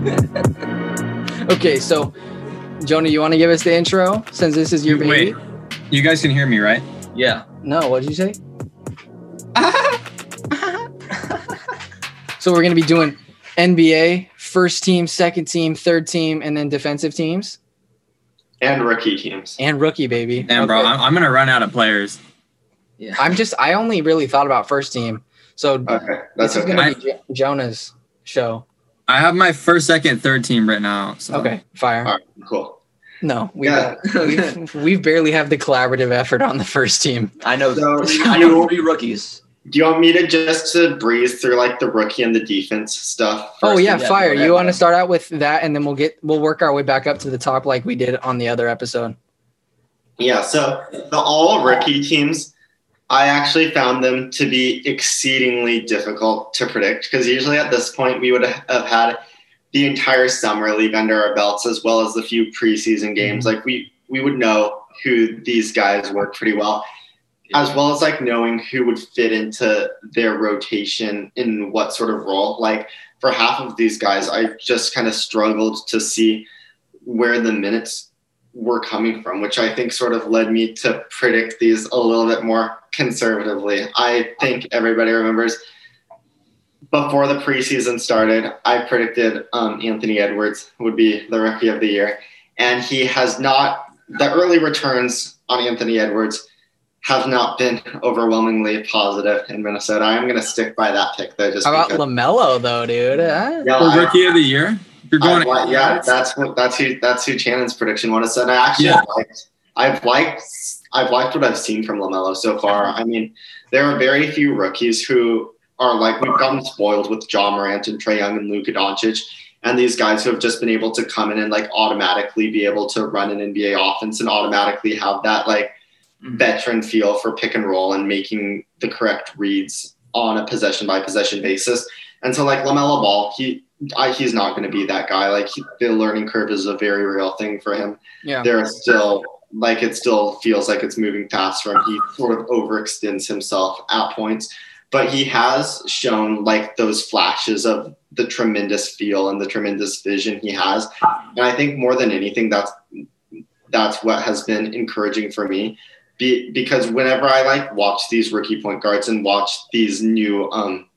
okay, so Jonah, you want to give us the intro since this is your baby? Wait, you guys can hear me, right? Yeah. No, what did you say? so we're gonna be doing NBA first team, second team, third team, and then defensive teams and rookie teams. and rookie baby. Damn, bro, Okay. I'm, I'm gonna run out of players. Yeah. I'm just I only really thought about first team. So Okay, that's this is okay. gonna be Jo- Jonah's show. I have my first, second, third team written out. So. Okay, fire. All right, cool. No, we Yeah. we've, we've barely have the collaborative effort on the first team. I know. So, I know three rookies. Do you want me to just to breeze through like the rookie and the defense stuff? Oh first? yeah, yeah, fire. You want to start out with that, and then we'll get we'll work our way back up to the top like we did on the other episode. Yeah, so the all rookie teams, I actually found them to be exceedingly difficult to predict because usually at this point we would have had the entire summer league under our belts as well as the few preseason games. Mm-hmm. Like we we would know who these guys work pretty well, as well as like knowing who would fit into their rotation in what sort of role. Like for half of these guys, I just kind of struggled to see where the minutes were coming from, which I think sort of led me to predict these a little bit more conservatively. I think everybody remembers before the preseason started, I predicted um, Anthony Edwards would be the rookie of the year. And he has not, the early returns on Anthony Edwards have not been overwhelmingly positive in Minnesota. I'm going to stick by that pick though. Just How about because, Lamelo though, dude? Yeah, For I- rookie of the year, you're I going. li- yeah, that's what that's who that's who Shannon's prediction was. And I actually Yeah. liked, I've liked I've liked what I've seen from Lamelo so far. I mean, there are very few rookies who are like we've gotten spoiled with Ja Morant and Trae Young and Luka Doncic, and these guys who have just been able to come in and like automatically be able to run an NBA offense and automatically have that like Mhm. veteran feel for pick and roll and making the correct reads on a possession by possession basis. And so like Lamelo Ball, he I, he's not going to be that guy. Like he, the learning curve is a very real thing for him. Yeah. There are still like it still feels like it's moving fast for him. He sort of overextends himself at points, but he has shown like those flashes of the tremendous feel and the tremendous vision he has. And I think more than anything, that's that's what has been encouraging for me. Be, because whenever I like watch these rookie point guards and watch these new um,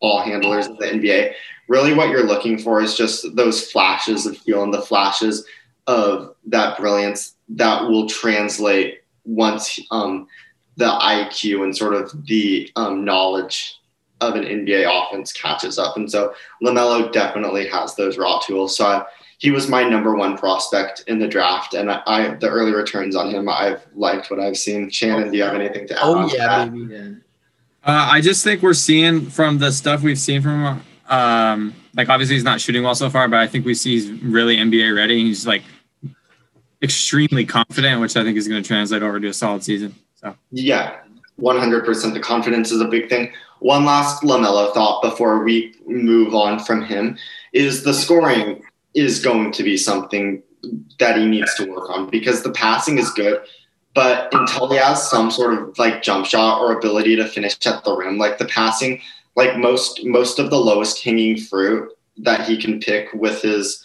ball handlers in the NBA, really what you're looking for is just those flashes of feel and the flashes of that brilliance that will translate once um, the IQ and sort of the um, knowledge of an NBA offense catches up. And so LaMelo definitely has those raw tools. So I, he was my number one prospect in the draft. And I, I the early returns on him, I've liked what I've seen. Shannon, do you have anything to add? Oh yeah, that? baby. Yeah. Uh, I just think we're seeing from the stuff we've seen from him, um, like obviously he's not shooting well so far, but I think we see he's really NBA ready. He's like extremely confident, which I think is going to translate over to a solid season. So Yeah, 100%. The confidence is a big thing. One last LaMelo thought before we move on from him is the scoring is going to be something that he needs to work on because the passing is good, but until he has some sort of like jump shot or ability to finish at the rim, like the passing, like most most of the lowest hanging fruit that he can pick with his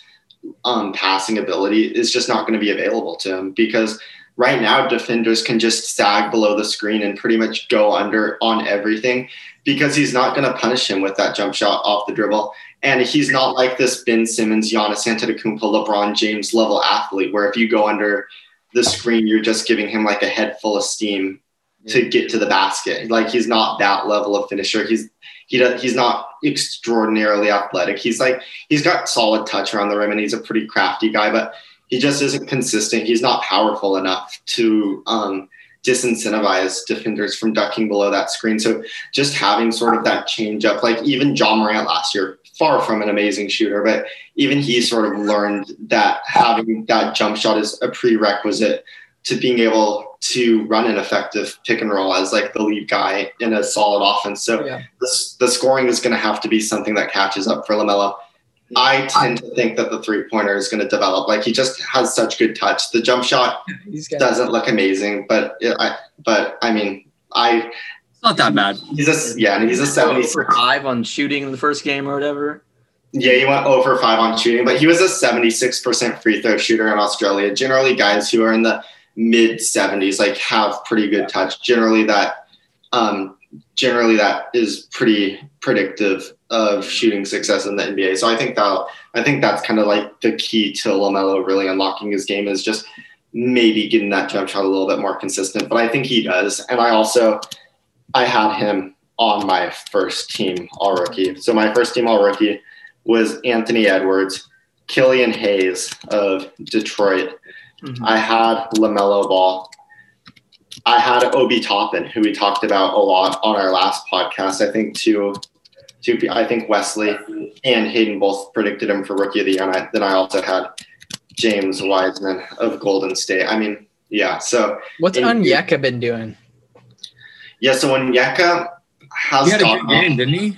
um, passing ability is just not going to be available to him because right now defenders can just sag below the screen and pretty much go under on everything because he's not going to punish him with that jump shot off the dribble. And he's not like this Ben Simmons, Giannis Antetokounmpo, LeBron James level athlete where if you go under the screen, you're just giving him like a head full of steam to get to the basket. Like he's not that level of finisher. He's he does, he's not extraordinarily athletic. He's like he's got solid touch around the rim and he's a pretty crafty guy, but he just isn't consistent. He's not powerful enough to um, disincentivize defenders from ducking below that screen. So just having sort of that change up, like even Ja Morant last year, far from an amazing shooter, but even he sort of learned that having that jump shot is a prerequisite to being able to run an effective pick and roll as like the lead guy in a solid offense. So Yeah. the, the scoring is going to have to be something that catches up for Lamelo. I tend to think that the three pointer is going to develop. Like he just has such good touch. The jump shot doesn't look amazing, but it, I but I mean I it's not that bad. he's a yeah he's a Seventy seventy for five on shooting in the first game or whatever. Yeah, he went over five on shooting, but he was a 76% free throw shooter in Australia. Generally, guys who are in the mid 70s like have pretty good touch. Generally, that um, generally that is pretty predictive of shooting success in the NBA. So I think that I think that's kind of like the key to Lamelo really unlocking his game is just maybe getting that jump shot a little bit more consistent. But I think he does, and I also I had him on my first team all rookie. So my first team all rookie was Anthony Edwards, Killian Hayes of Detroit. Mhm. I had LaMelo Ball. I had Obi Toppin, who we talked about a lot on our last podcast. I think two, two. I think Wesley and Hayden both predicted him for Rookie of the Year, and I, then I also had James Wiseman of Golden State. I mean, yeah. So What's And- Onyeka been doing? yeah. So Onyeka has He had a good game, didn't he?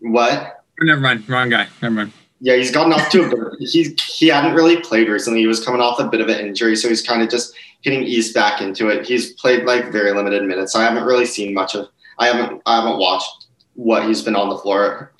what? Oh, never mind. Wrong guy. Never mind. Yeah, he's gotten off to a bit. He he hadn't really played recently. He was coming off a bit of an injury, so he's kind of just getting eased back into it. He's played like very limited minutes. I haven't really seen much of. I haven't I haven't watched what he's been on the floor,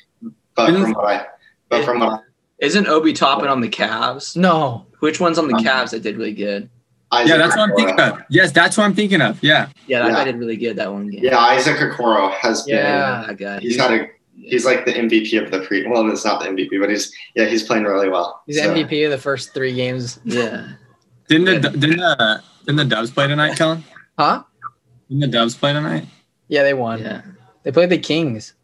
but Didn't- from what I but from what Isn't Obi Toppin on the Cavs? No. Which one's on the um, Cavs that did really good? Isaac Yeah, that's what I'm thinking of. Yes, that's what I'm thinking of. Yeah. Yeah, that Yeah. guy did really good that one game. Yeah, Isaac Okoro has been. Yeah. that guy. He's had a. He's like the MVP of the pre. Well, it's not the MVP, but he's yeah, he's playing really well. He's So- MVP of the first three games. yeah. Didn't the didn't the didn't the Dubs play tonight, Kellen? Huh? Didn't the Dubs play tonight? Yeah, they won. Yeah. They played the Kings.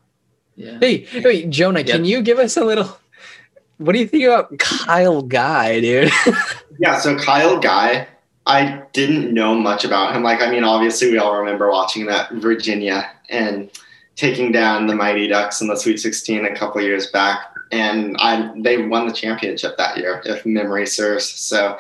Yeah. Hey, wait, Jonah, can you give us a little? What do you think about Kyle Guy, dude? Yeah, so Kyle Guy, I didn't know much about him. Like, I mean, obviously, we all remember watching that Virginia and taking down the Mighty Ducks in the Sweet 16 a couple years back, and I they won the championship that year, if memory serves. So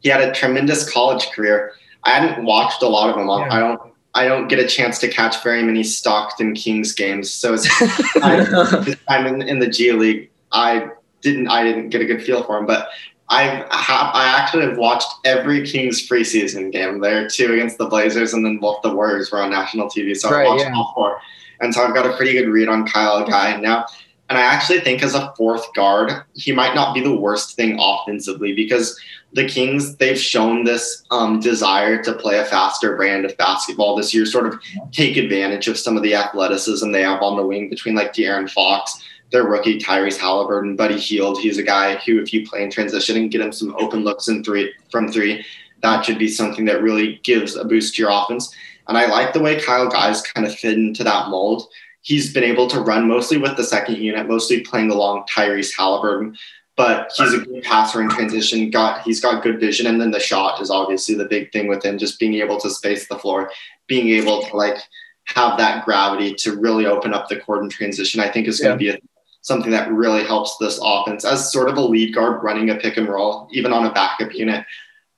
he had a tremendous college career. I hadn't watched a lot of them. Yeah. I don't. I don't get a chance to catch very many Stockton Kings games, so this time in, in the G League, I didn't I didn't get a good feel for him, but I have I actually have watched every Kings preseason game. There too against the Blazers, and then both the Warriors were on national TV, so Right, I watched yeah. all four, and so I've got a pretty good read on Kyle Guy now. And I actually think as a fourth guard, he might not be the worst thing offensively because the Kings they've shown this um, desire to play a faster brand of basketball this year, sort of take advantage of some of the athleticism they have on the wing between like De'Aaron Fox, their rookie Tyrese Halliburton, Buddy Hield. He's a guy who, if you play in transition and get him some open looks in three from three, that should be something that really gives a boost to your offense. And I like the way Kyle Guy's kind of fit into that mold. He's been able to run mostly with the second unit, mostly playing along Tyrese Halliburton. But he's a good passer in transition. Got he's got good vision, and then the shot is obviously the big thing with him. Just being able to space the floor, being able to like have that gravity to really open up the court in transition. I think is going to be a, something that really helps this offense as sort of a lead guard running a pick and roll, even on a backup unit.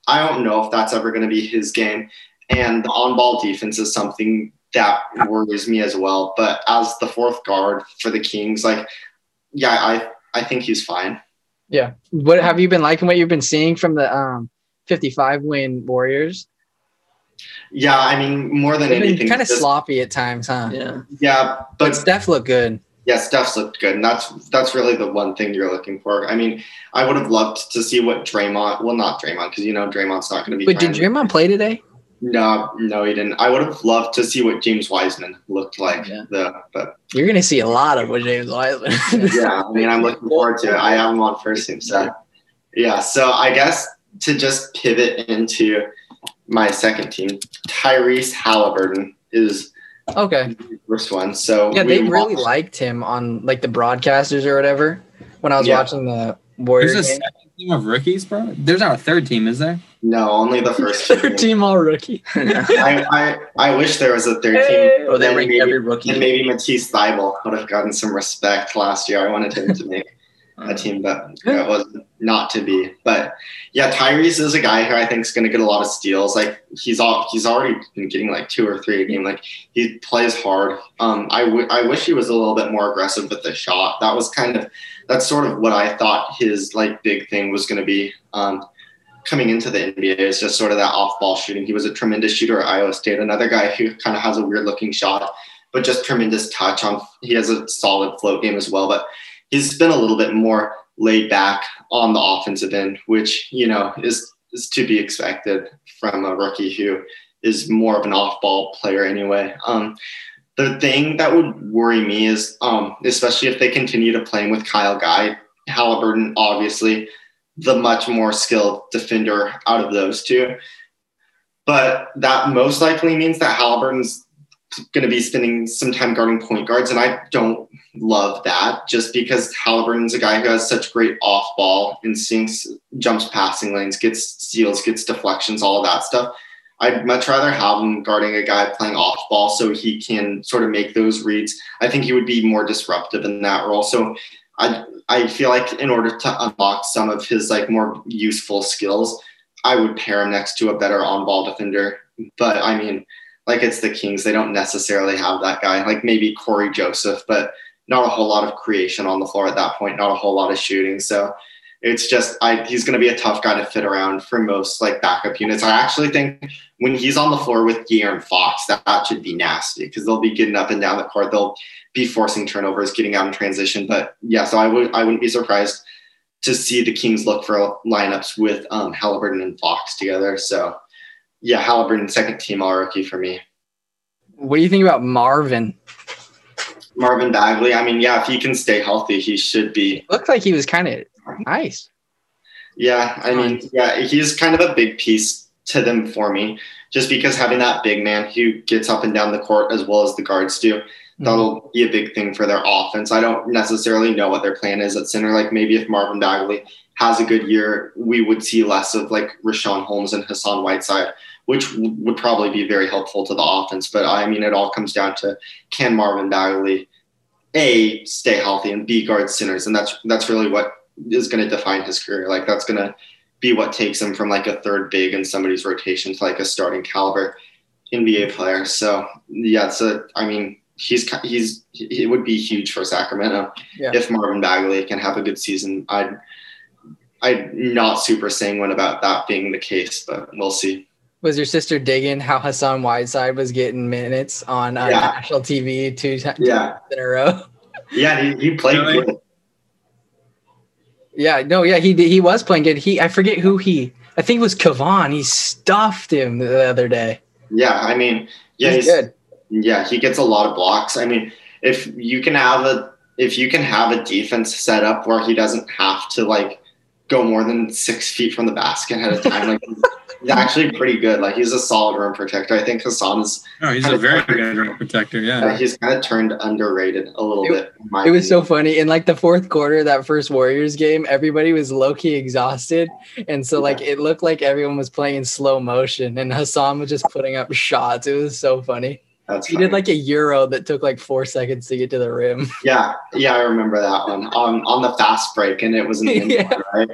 I don't know if that's ever going to be his game. And the on ball defense is something that worries me as well. But as the fourth guard for the Kings, like, yeah, I, I think he's fine. yeah. What have you been liking? What you've been seeing from the um 55 win Warriors? Yeah, I mean, more than They've anything, kind of just- sloppy at times, huh? Yeah. Yeah, But but Steph looked good. yeah, Steph's looked good, and that's that's really the one thing you're looking for. I mean, I would have loved to see what Draymond. Well, not Draymond, because you know Draymond's not going to be. But did playing. Draymond play today? No, no, he didn't. I would have loved to see what James Wiseman looked like. Yeah. The, but You're gonna see a lot of what James Wiseman. yeah, I mean, I'm looking forward to it. I have him on first team, so yeah. So I guess to just pivot into my second team, Tyrese Halliburton is okay. the first one. So Yeah, we they really watched- liked him on like the broadcasters or whatever when I was Yeah. watching the There's Warriors. a game. second team of rookies, bro. There's not a third team, is there? no only the first two. Third team all rookie. I, I I wish there was a third Hey. team. Or they And ranked maybe- every rookie. And maybe Matisse Thybulle would have gotten some respect last year. I wanted him to make a team, but it was not to be. But yeah, Tyrese is a guy who I think is going to get a lot of steals. Like he's all he's already been getting like two or three a game. Like he plays hard. Um, I, w- I wish he was a little bit more aggressive with the shot. That was kind of that's sort of what I thought his like big thing was going to be. Um, coming into the NBA is just sort of that off ball shooting. He was a tremendous shooter at Iowa State. Another guy who kind of has a weird looking shot, but just tremendous touch on. He has a solid float game as well, but he's been a little bit more laid back on the offensive end, which you know is is to be expected from a rookie who is more of an off-ball player anyway. Um, the thing that would worry me is, um, especially if they continue to play with Kyle Guy, Halliburton, obviously the much more skilled defender out of those two. But that most likely means that Halliburton's going to be spending some time guarding point guards. And I don't love that just because Halliburton's a guy who has such great off ball instincts, jumps passing lanes, gets steals, gets deflections, all of that stuff. I'd much rather have him guarding a guy playing off ball so he can sort of make those reads. I think he would be more disruptive in that role. So I I feel like in order to unlock some of his like more useful skills, I would pair him next to a better on ball defender. But I mean, like it's the Kings, they don't necessarily have that guy. Like maybe Cory Joseph, but not a whole lot of creation on the floor at that point, not a whole lot of shooting. So it's just I, he's going to be a tough guy to fit around for most like backup units. I actually think when he's on the floor with De'Aaron Fox, that, that should be nasty because they'll be getting up and down the court. They'll be forcing turnovers, getting out in transition. But yeah, so I would I wouldn't be surprised to see the Kings look for lineups with um, Halliburton and Fox together. So yeah, Halliburton second team all rookie for me. What do you think about Marvin? Marvin Bagley. I mean, yeah, if he can stay healthy, he should be. Looked like he was kind of nice. Yeah, I mean, yeah, he's kind of a big piece to them for me, just because having that big man who gets up and down the court as well as the guards do, mm-hmm. that'll be a big thing for their offense. I don't necessarily know what their plan is at center. Like maybe if Marvin Bagley has a good year, we would see less of like Richaun Holmes and Hassan Whiteside, which w- would probably be very helpful to the offense. But I mean, it all comes down to can Marvin Bagley a stay healthy and b guard sinners, and that's that's really what is going to define his career. Like that's going to be what takes him from like a third big in somebody's rotation to like a starting caliber NBA player. So yeah, so I mean, he's he's it would be huge for Sacramento yeah. if Marvin Bagley can have a good season. I'd I'm not super sanguine about that being the case, but we'll see. Was your sister digging how Hassan Whiteside was getting minutes on uh, yeah. national TV two times yeah. in a row? Yeah, he, he played really? Yeah, no, yeah, he he was playing good. He I forget who he. I think it was Kavan. He stuffed him the other day. Yeah, I mean, yeah, he's, he's good. Yeah, he gets a lot of blocks. I mean, if you can have a if you can have a defense set up where he doesn't have to like go more than six feet from the basket at a time, like he's actually pretty good. Like he's a solid rim protector. I think Hassan's. is. Oh, he's a very good rim protector. Yeah. yeah. he's kind of turned underrated a little it, bit. It opinion. was so funny in like the fourth quarter that first Warriors game. Everybody was low key exhausted, and so like yeah. it looked like everyone was playing in slow motion, and Hassan was just putting up shots. It was so funny. That's he funny. did like a euro that took like four seconds to get to the rim. Yeah, yeah, I remember that one on on the fast break, and it was in the yeah. right?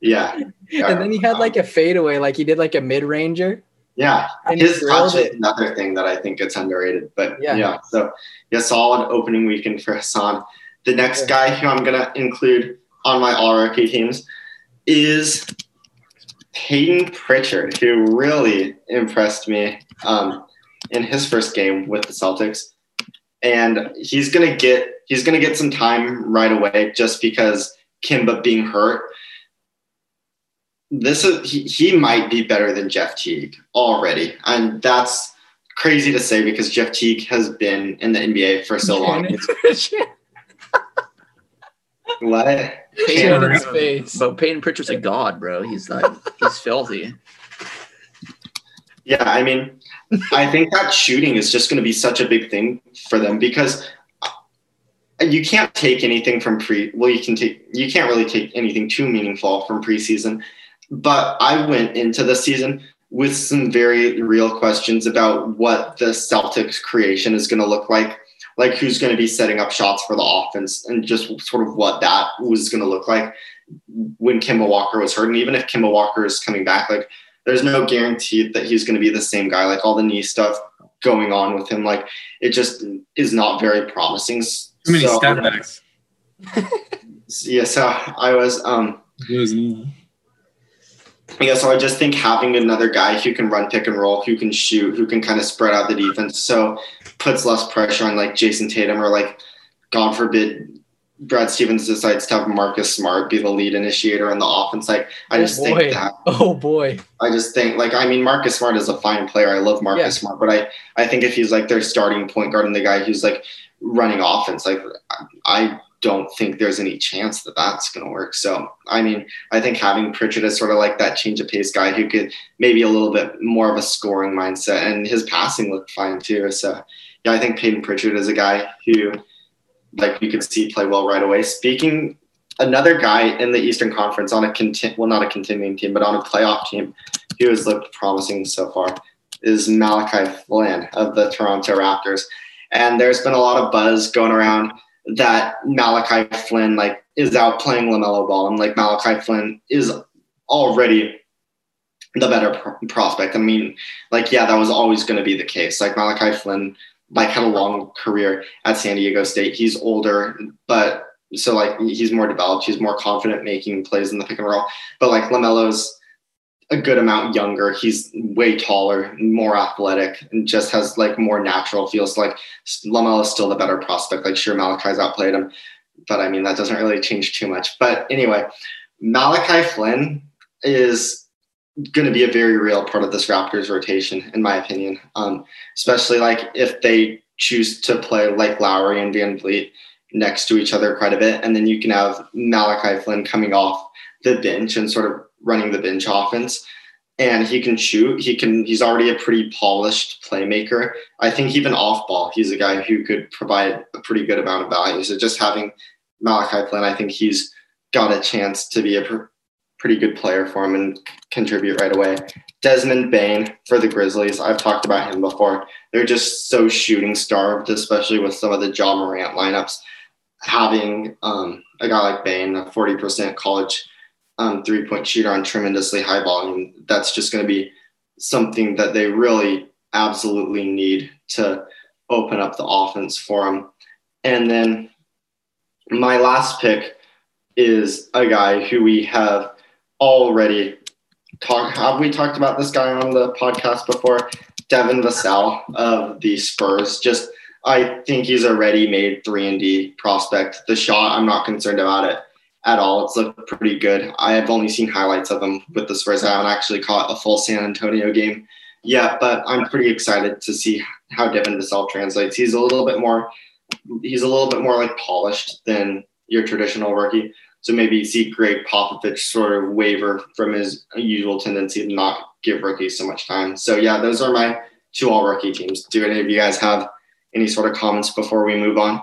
Yeah. And then he had like a fadeaway, like he did like a mid ranger. Yeah, and his touch is another thing that I think gets underrated. But yeah, yeah so yeah, solid opening weekend for Hassan. The next yeah. guy who I'm gonna include on my all rookie teams is Payton Pritchard, who really impressed me um, in his first game with the Celtics, and he's gonna get he's gonna get some time right away just because Kemba being hurt this is he, he might be better than Jeff Teague already, and that's crazy to say because Jeff Teague has been in the NBA for so long. what? Payton, face. But Payton Pritchard's a god, bro. He's like he's filthy. Yeah, I mean, I think that shooting is just going to be such a big thing for them because uh, you can't take anything from pre. Well, you can take. You can't really take anything too meaningful from preseason but I went into the season with some very real questions about what the Celtics creation is going to look like, like who's going to be setting up shots for the offense, and just sort of what that was going to look like when Kemba Walker was hurt. And even if Kemba Walker is coming back, like there's no guarantee that he's going to be the same guy. Like all the knee stuff going on with him, like it just is not very promising. Too many so, step backs. yeah, so I was um yeah, so I just think having another guy who can run pick and roll, who can shoot, who can kind of spread out the defense, so puts less pressure on like Jayson Tatum or like, God forbid, Brad Stevens decides to have Marcus Smart be the lead initiator in the offense. Like I Oh, just think that Oh boy. I just think like I mean Marcus Smart is a fine player. I love Marcus Yeah. Smart, but I I think if he's like their starting point guard and the guy who's like running offense, like I don't think there's any chance that that's going to work. So I mean I think having Pritchard as sort of like that change of pace guy who could maybe a little bit more of a scoring mindset and his passing looked fine too. So yeah, I think Payton Pritchard is a guy who like you could see play well right away. Speaking another guy in the Eastern Conference on a conti- well not a continuing team but on a playoff team who has looked promising so far is Malachi Flynn of the Toronto Raptors. And there's been a lot of buzz going around that Malachi Flynn like is out playing LaMelo Ball and like Malachi Flynn is already the better pro- prospect. I mean, like yeah, that was always going to be the case. Like Malachi Flynn like had a long career at San Diego State. He's older, but so like he's more developed. He's more confident making plays in the pick and roll. But like Lamelo's a good amount younger. He's way taller, more athletic, and just has like more natural feels. Like Lamelo's still the better prospect. Like sure, Malachi's outplayed him, but I mean that doesn't really change too much. But anyway, Malachi Flynn is going to be a very real part of this Raptors rotation, in my opinion. Um, especially like if they choose to play like Lowry and VanVleet next to each other quite a bit, and then you can have Malachi Flynn coming off the bench and sort of running the bench offense. And he can shoot. He can. He's already a pretty polished playmaker. I think even off ball, he's a guy who could provide a pretty good amount of value. So just having Malachi Flynn, I think he's got a chance to be a pr- pretty good player for him and contribute right away. Desmond Bane for the Grizzlies. I've talked about him before. They're just so shooting starved, especially with some of the Ja Morant lineups. Having um, a guy like Bane, a 40% college um, three point shooter on tremendously high volume, that's just going to be something that they really absolutely need to open up the offense for them. And then my last pick is a guy who we have already talked. Have we talked about this guy on the podcast before? Devin Vassell of the Spurs. Just I think he's a ready-made three and D prospect. The shot, I'm not concerned about it at all. It's looked pretty good. I have only seen highlights of him with the Spurs. I haven't actually caught a full San Antonio game yet, but I'm pretty excited to see how Devin Vassell translates. He's a little bit more he's a little bit more like polished than your traditional rookie. So maybe you see Gregg Popovich sort of waver from his usual tendency to not give rookies so much time. So yeah, those are my two all rookie teams. Do any of you guys have any sort of comments before we move on?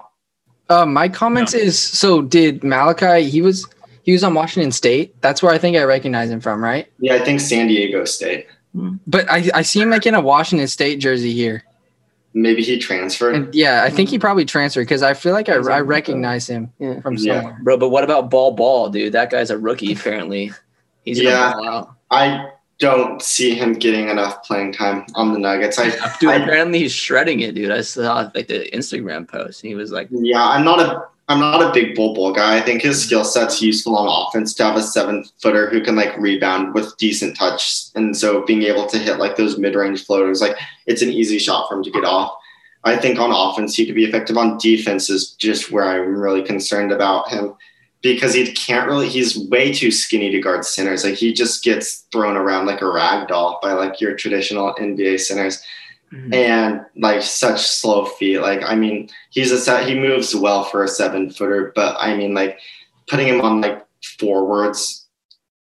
Uh, my comments is so did Malachi? He was he was on Washington State. That's where I think I recognize him from, right? Yeah, I think San Diego State. But I, I see him like in a Washington State jersey here, Maybe he transferred. and yeah, I think he probably transferred because I feel like I, I recognize him Yeah. from Yeah. somewhere. Bro, but what about Bol Bol, dude? That guy's a rookie, apparently. He's Yeah. out. I don't see him getting enough playing time on the Nuggets. I, Dude, I apparently he's shredding it, dude. I saw like the Instagram post. And he was like, yeah, I'm not a I'm not a big Bol Bol guy. I think his skill set's useful on offense to have a seven footer who can like rebound with decent touch. And so being able to hit like those mid range floaters, like it's an easy shot for him to get off. I think on offense he could be effective. On defense is just where I'm really concerned about him because he can't really he's way too skinny to guard centers. Like he just gets thrown around like a rag doll by like your traditional NBA centers mm-hmm. and like such slow feet. Like I mean, he's a set. He moves well for a seven footer, but I mean, like putting him on like forwards,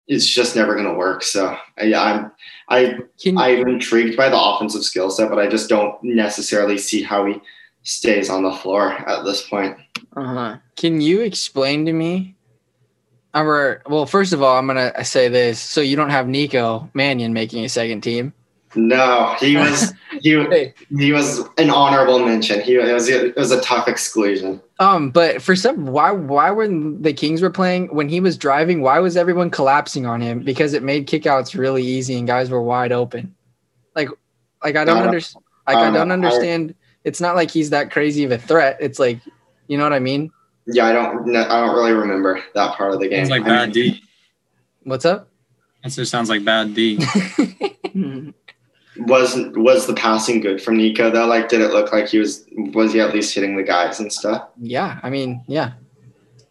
it's just never gonna work. So yeah, I'm I Can I'm intrigued by the offensive skill set, but I just don't necessarily see how he stays on the floor at this point. Uh huh. can you explain to me? Our well, first of all, I'm gonna say this. So you don't have Nico Mannion making a second team. No, he was he Hey. he was an honorable mention. He it was it was a tough exclusion. Um, but for some, why why when the Kings were playing when he was driving, why was everyone collapsing on him? Because it made kickouts really easy and guys were wide open. Like, like I don't don't- understand. Like I I don't don't. I- understand. It's not like he's that crazy of a threat. It's like, you know what I mean? Yeah, I don't kn- I don't really remember that part of the game. Sounds like I mean, bad D. What's up? That just sounds like bad D. was was the passing good from Nico though? Like, did it look like he was was he at least hitting the guys and stuff? Yeah, I mean, yeah.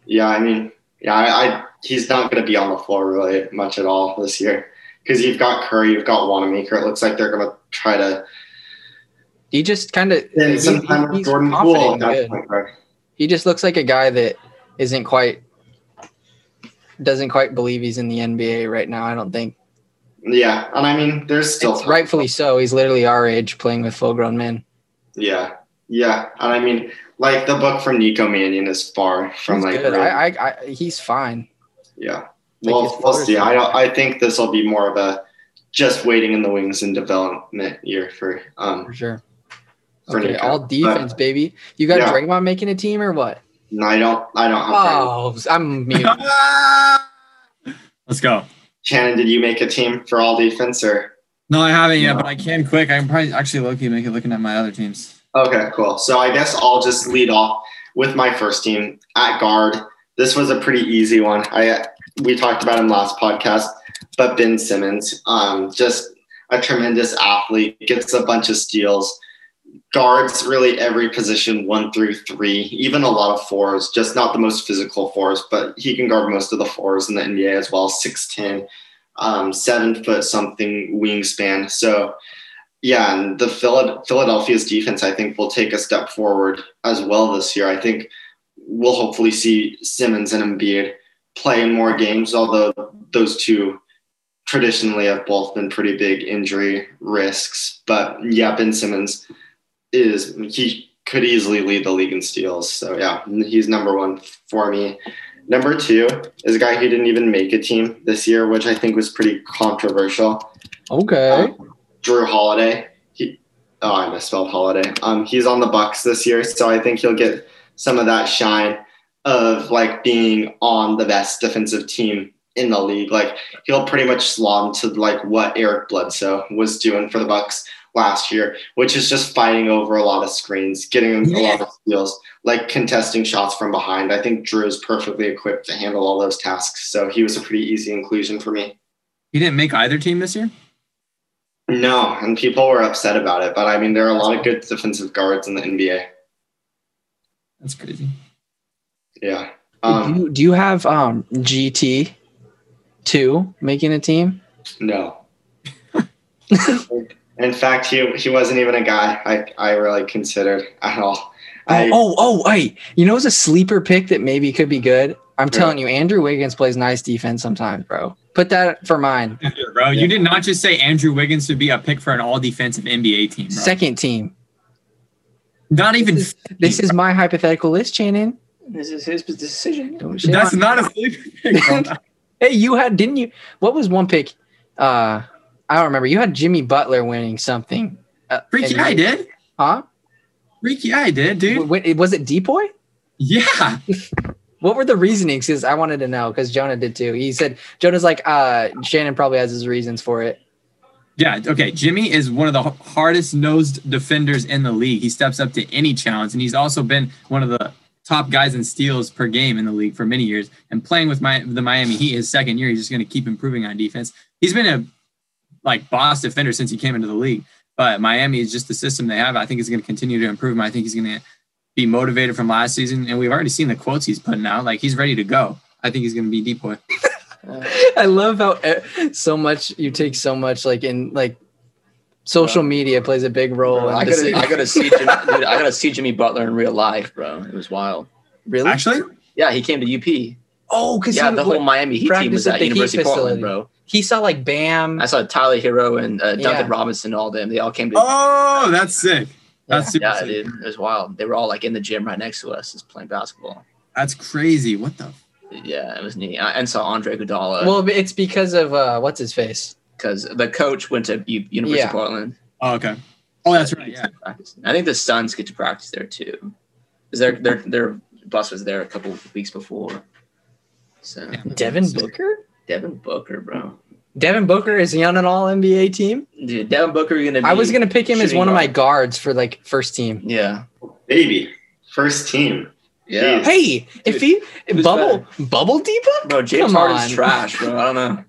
Yeah, I mean, yeah, I, I he's not going to be on the floor really much at all this year because you've got Curry, you've got Wanamaker. It looks like they're going to try to He just kind of spend some time he's Jordan confident Poole at and that good. point guard. He just looks like a guy that isn't quite doesn't quite believe he's in the NBA right now. I don't think. Yeah, and I mean, there's still It's rightfully so. He's literally our age playing with full grown men. Yeah, yeah, and I mean, like the book from Nico Mannion is far from He's like good. I, I, I, he's fine. yeah. Well, his we'll see. I don't. I think this will be more of a just waiting in the wings and development year for um. For sure. For Okay, Nico. all defense, baby. You got Yeah. Draymond making a team or what? No, I don't. I don't have. Oh. Oh, I'm mute. Let's go. Shannon, did you make a team for all defense or? No, I haven't yet, No. but I can quick. I can probably actually low key make it looking at my other teams. Okay, cool. So I guess I'll just lead off with my first team at guard. This was a pretty easy one. I we talked about him last podcast, but Ben Simmons, um, just a tremendous athlete, gets a bunch of steals, guards really every position one through three, even a lot of fours, just not the most physical fours, but he can guard most of the fours in the NBA as well. Six ten, um, seven foot something wingspan. So yeah, and the Philadelphia's defense, I think, will take a step forward as well this year. I think we'll hopefully see Simmons and Embiid play in more games, although those two traditionally have both been pretty big injury risks. But yeah, Ben Simmons is he could easily lead the league in steals. So yeah, he's number one for me. Number two is a guy who didn't even make a team this year, which I think was pretty controversial. Okay. Um, Jrue Holiday. He, oh, I misspelled Holiday. Um, he's on the Bucks this year, so I think he'll get some of that shine of like being on the best defensive team in the league. Like he'll pretty much slum to like what Eric Bledsoe was doing for the Bucks last year, which is just fighting over a lot of screens, getting a lot of steals, like contesting shots from behind. I think Jrue is perfectly equipped to handle all those tasks. So he was a pretty easy inclusion for me. He didn't make either team this year. No, and people were upset about it. But I mean, there are a lot of good defensive guards in the NBA. That's crazy. Yeah. do, Um, you, do you have um GT two making a team? no. In fact, he he wasn't even a guy I, I really considered at all. I, oh, oh, oh, hey, you know, it's a sleeper pick that maybe could be good. I'm telling you, Andrew Wiggins plays nice defense sometimes, bro. Put that for mine. Bro, you did not just say Andrew Wiggins would be a pick for an all defensive NBA team, bro. Second team. Not even. This is, this is my hypothetical list, Shannon. This is his decision. Don't That's on- not a sleeper pick. Hey, you had didn't you? What was one pick? Uh, I don't remember. You had Jimmy Butler winning something. Uh, Freak, and I did. Huh? Freak, yeah, I did, dude. Wait, was it Depoy? Yeah. What were the reasonings? Because I wanted to know. Because Jonah did too. He said Jonah's like, uh, Shannon probably has his reasons for it. Yeah, okay. Jimmy is one of the hardest nosed defenders in the league. He steps up to any challenge, and he's also been one of the top guys in steals per game in the league for many years. And playing with my the Miami Heat his second year, he's just going to keep improving on defense. He's been a like boss defender since he came into the league. But Miami is just the system they have. I think he's going to continue to improve. him. I think he's going to be motivated from last season, and we've already seen the quotes he's putting out. Like he's ready to go. I think he's going to be depoy. I love how eh, so much you take so much like in like social media plays a big role. in I the gotta. I gotta see, Jimmy, dude, I gotta see Jimmy Butler in real life, bro. It was wild. really. Actually, Yeah, he came to UP. oh, because Yeah, the whole Miami Heat team was at at the Heat University of. Portland, bro. He saw like Bam. I saw Tyler Herro and uh, Duncan Yeah. Robinson, all them. They all came to. oh, that's sick. That's super yeah, sick. dude, it was wild. They were all like in the gym right next to us, just playing basketball. That's crazy. What the? Yeah, it was neat. I, and saw Andre Iguodala well, it's because of uh, what's his face. because the coach went to U- University Yeah. of Portland. Oh, okay. Oh, that's right. Yeah. I think the Suns get to practice there too. Because their their their bus was there a couple of weeks before. So Devin Booker. Devin Booker, bro. Devin Booker is he on an All NBA team? Dude, Devin Booker, you're gonna. Be I was gonna pick him as shooting one of my guards for like first team. Yeah. baby, first team. Yeah. Hey, if he who's bubble bubble Deepa, Bro, James Come Harden's trash, bro. I don't know.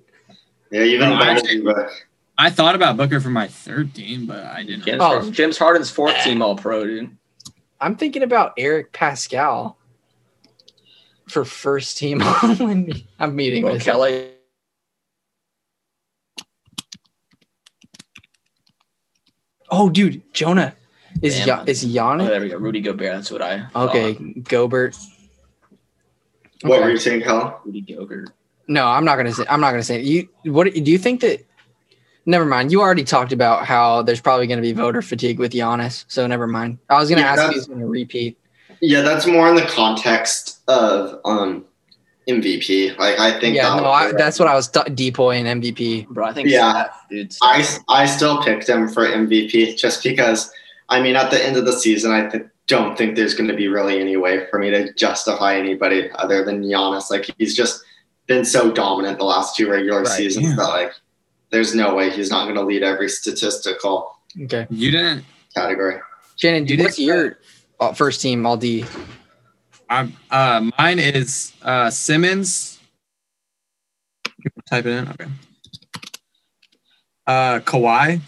Yeah, even No, better, actually- but I thought about Booker for my third team, but I didn't. James, Oh. Harden, James Harden's fourth eh. team All Pro, dude. I'm thinking about Eric Pascal. For first team. I'm meeting Bro, with Kelly. Oh, dude, Jonah is Damn. ya- is Oh, Giannis? there we go. Rudy Gobert. That's what I. Okay, thought. Gobert. What Okay. were you saying, Helen? Rudy Gobert. No, I'm not gonna say. I'm not gonna say. You what do you think that? Never mind. You already talked about how there's probably gonna be voter fatigue with Giannis, so never mind. I was gonna Yeah, ask if he's gonna repeat. Yeah, that's more in the context of um MVP. Like I think Yeah, that no, I, that's what I was th- depoy and MVP. Bro, I think Yeah. Steph, dude. I I still picked him for MVP just because I mean at the end of the season I th- don't think there's going to be really any way for me to justify anybody other than Giannis. Like he's just been so dominant the last two regular Right, seasons yeah. that like there's no way he's not going to lead every statistical Okay, You didn't. category. Shannon, You what's didn't- your uh, first team all D? I'm, uh, mine is uh, Simmons. Type it in. Okay. Uh, Kawhi.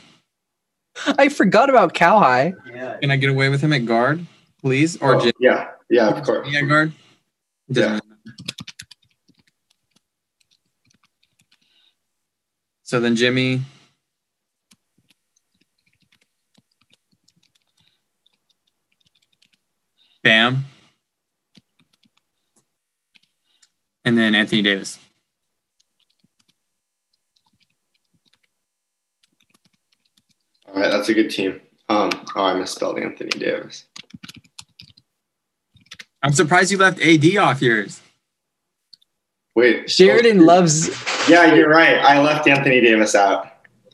I forgot about Kawhi. Yeah. Can I get away with him at guard, please? Or Oh, Jimmy yeah, yeah, of course. at guard? Yeah. So then Jimmy. Bam. And then Anthony Davis. All right, that's a good team. Um, oh, I misspelled Anthony Davis. I'm surprised you left AD off yours. Wait, Sheridan loves. Yeah, you're right. I left Anthony Davis out.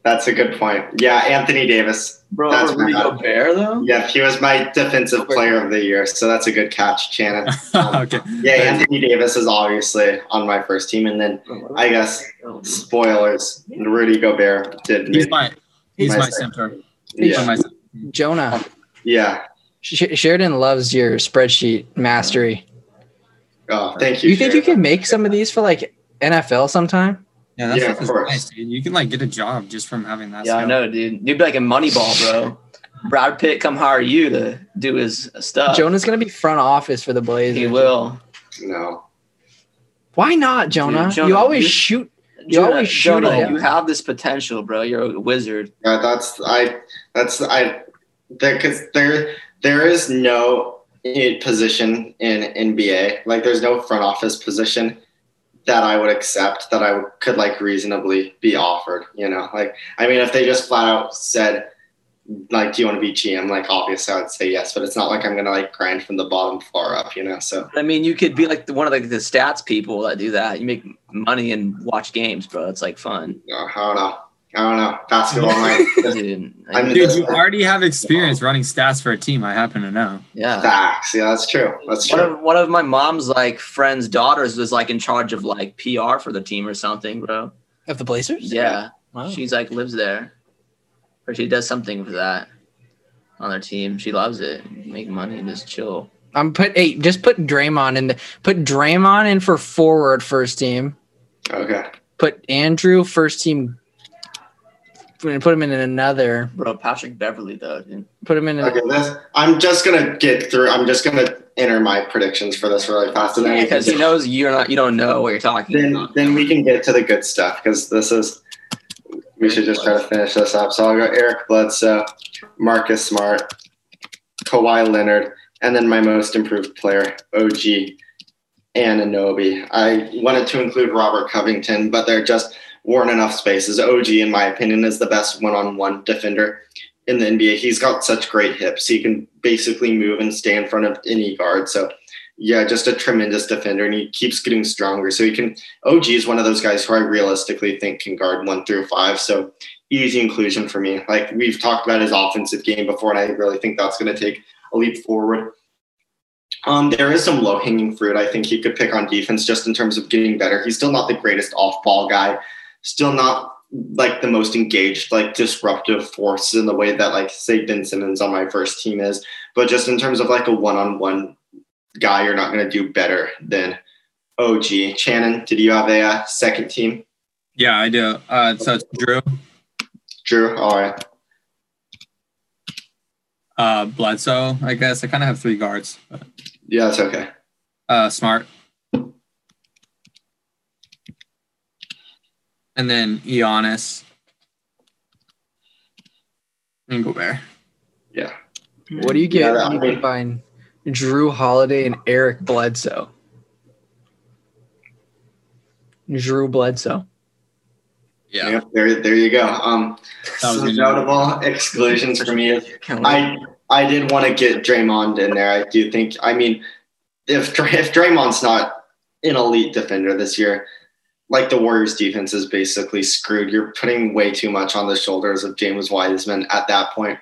That's a good point. Yeah, Anthony Davis. Bro, That's Rudy bad. Gobert though. Yeah, he was my defensive player of the year, so that's a good catch, Shannon. okay. Yeah, Anthony Davis is obviously on my first team, and then I guess spoilers, Rudy Gobert did. He's make- my he's My my second. center. yeah, My center. Jonah. yeah. Sh- Sheridan loves your spreadsheet mastery. Oh, thank you. You think you Sheridan. can make some of these for like NFL sometime? Yeah, that Yeah, of course. nice, dude. You can like get a job just from having that. Yeah, I know, dude. You'd be like in Moneyball, bro. Brad Pitt come hire you to do his stuff. Jonah's gonna be front office for the Blazers. he will. No. Why not, Jonah? Dude, Jonah, you always you- shoot. You Jonah, always shoot Jonah, it. you have this potential, bro. You're a wizard. Yeah, that's I. That's I. Because there, there is no position in NBA. Like, there's no front office position that I would accept that I would- could like reasonably be offered. You know, like I mean, if they just flat out said, like, do you want to be GM? Like, obviously, I would say yes. But it's not like I'm gonna like grind from the bottom floor up. You know, so I mean, you could be like the, one of the, the stats people that do that. You make money and watch games, bro. It's like fun. uh, I don't know. I don't know. Basketball, like, Dude, I I'm mean, Dude, you already have experience running stats for a team. I happen to know. yeah. facts. Yeah, that's true. That's One true. of, one of my mom's like friends' daughters was like in charge of like PR for the team or something, bro. Of the Blazers? Yeah, Wow. she's like lives there, or she does something for that on their team. She loves it. Make money and just chill. I'm put hey, just put Draymond in the put Draymond in for forward first team. Okay. Put Andrew first team. Put him in another. Bro, Patrick Beverly though, dude. Put him in. A, Okay, this, I'm just gonna get through. I'm just gonna enter my predictions for this really fast, and then because he knows you're not. You don't know what you're talking then about. then we can get to the good stuff because this is. We should just try to finish this up. So I'll go Eric Bledsoe, Marcus Smart, Kawhi Leonard, and then my most improved player, OG Anunoby. I wanted to include Robert Covington, but they're just weren't enough spaces. OG, in my opinion, is the best one-on-one defender in the NBA. He's got such great hips. He can basically move and stay in front of any guard. So yeah, just a tremendous defender, and he keeps getting stronger. So he can. OG is one of those guys who I realistically think can guard one through five. So easy inclusion for me. Like we've talked about his offensive game before, and I really think that's going to take a leap forward. Um, there is some low hanging fruit I think he could pick on defense just in terms of getting better. He's still not the greatest off ball guy, still not like the most engaged, like disruptive force in the way that like say Ben Simmons on my first team is. But just in terms of like a one on one guy, you're not going to do better than OG. Shannon, did you have a uh, second team? Yeah, I do. Uh, so it's Jrue, Jrue, all right. uh, Bledsoe. I guess I kind of have three guards. But, Yeah, that's okay. uh, Smart, All and then Giannis and Gobert. Yeah. What do you get Yeah, when you mean- combine Jrue Holiday and Eric Bledsoe? Drew Bledsoe. Yeah. Yep, there, there you go. Um, That was some notable exclusions for me is Can't. I I did want to get Draymond in there. I do think. I mean, if Dray- if Draymond's not an elite defender this year, like the Warriors' defense is basically screwed. You're putting way too much on the shoulders of James Wiseman at that point.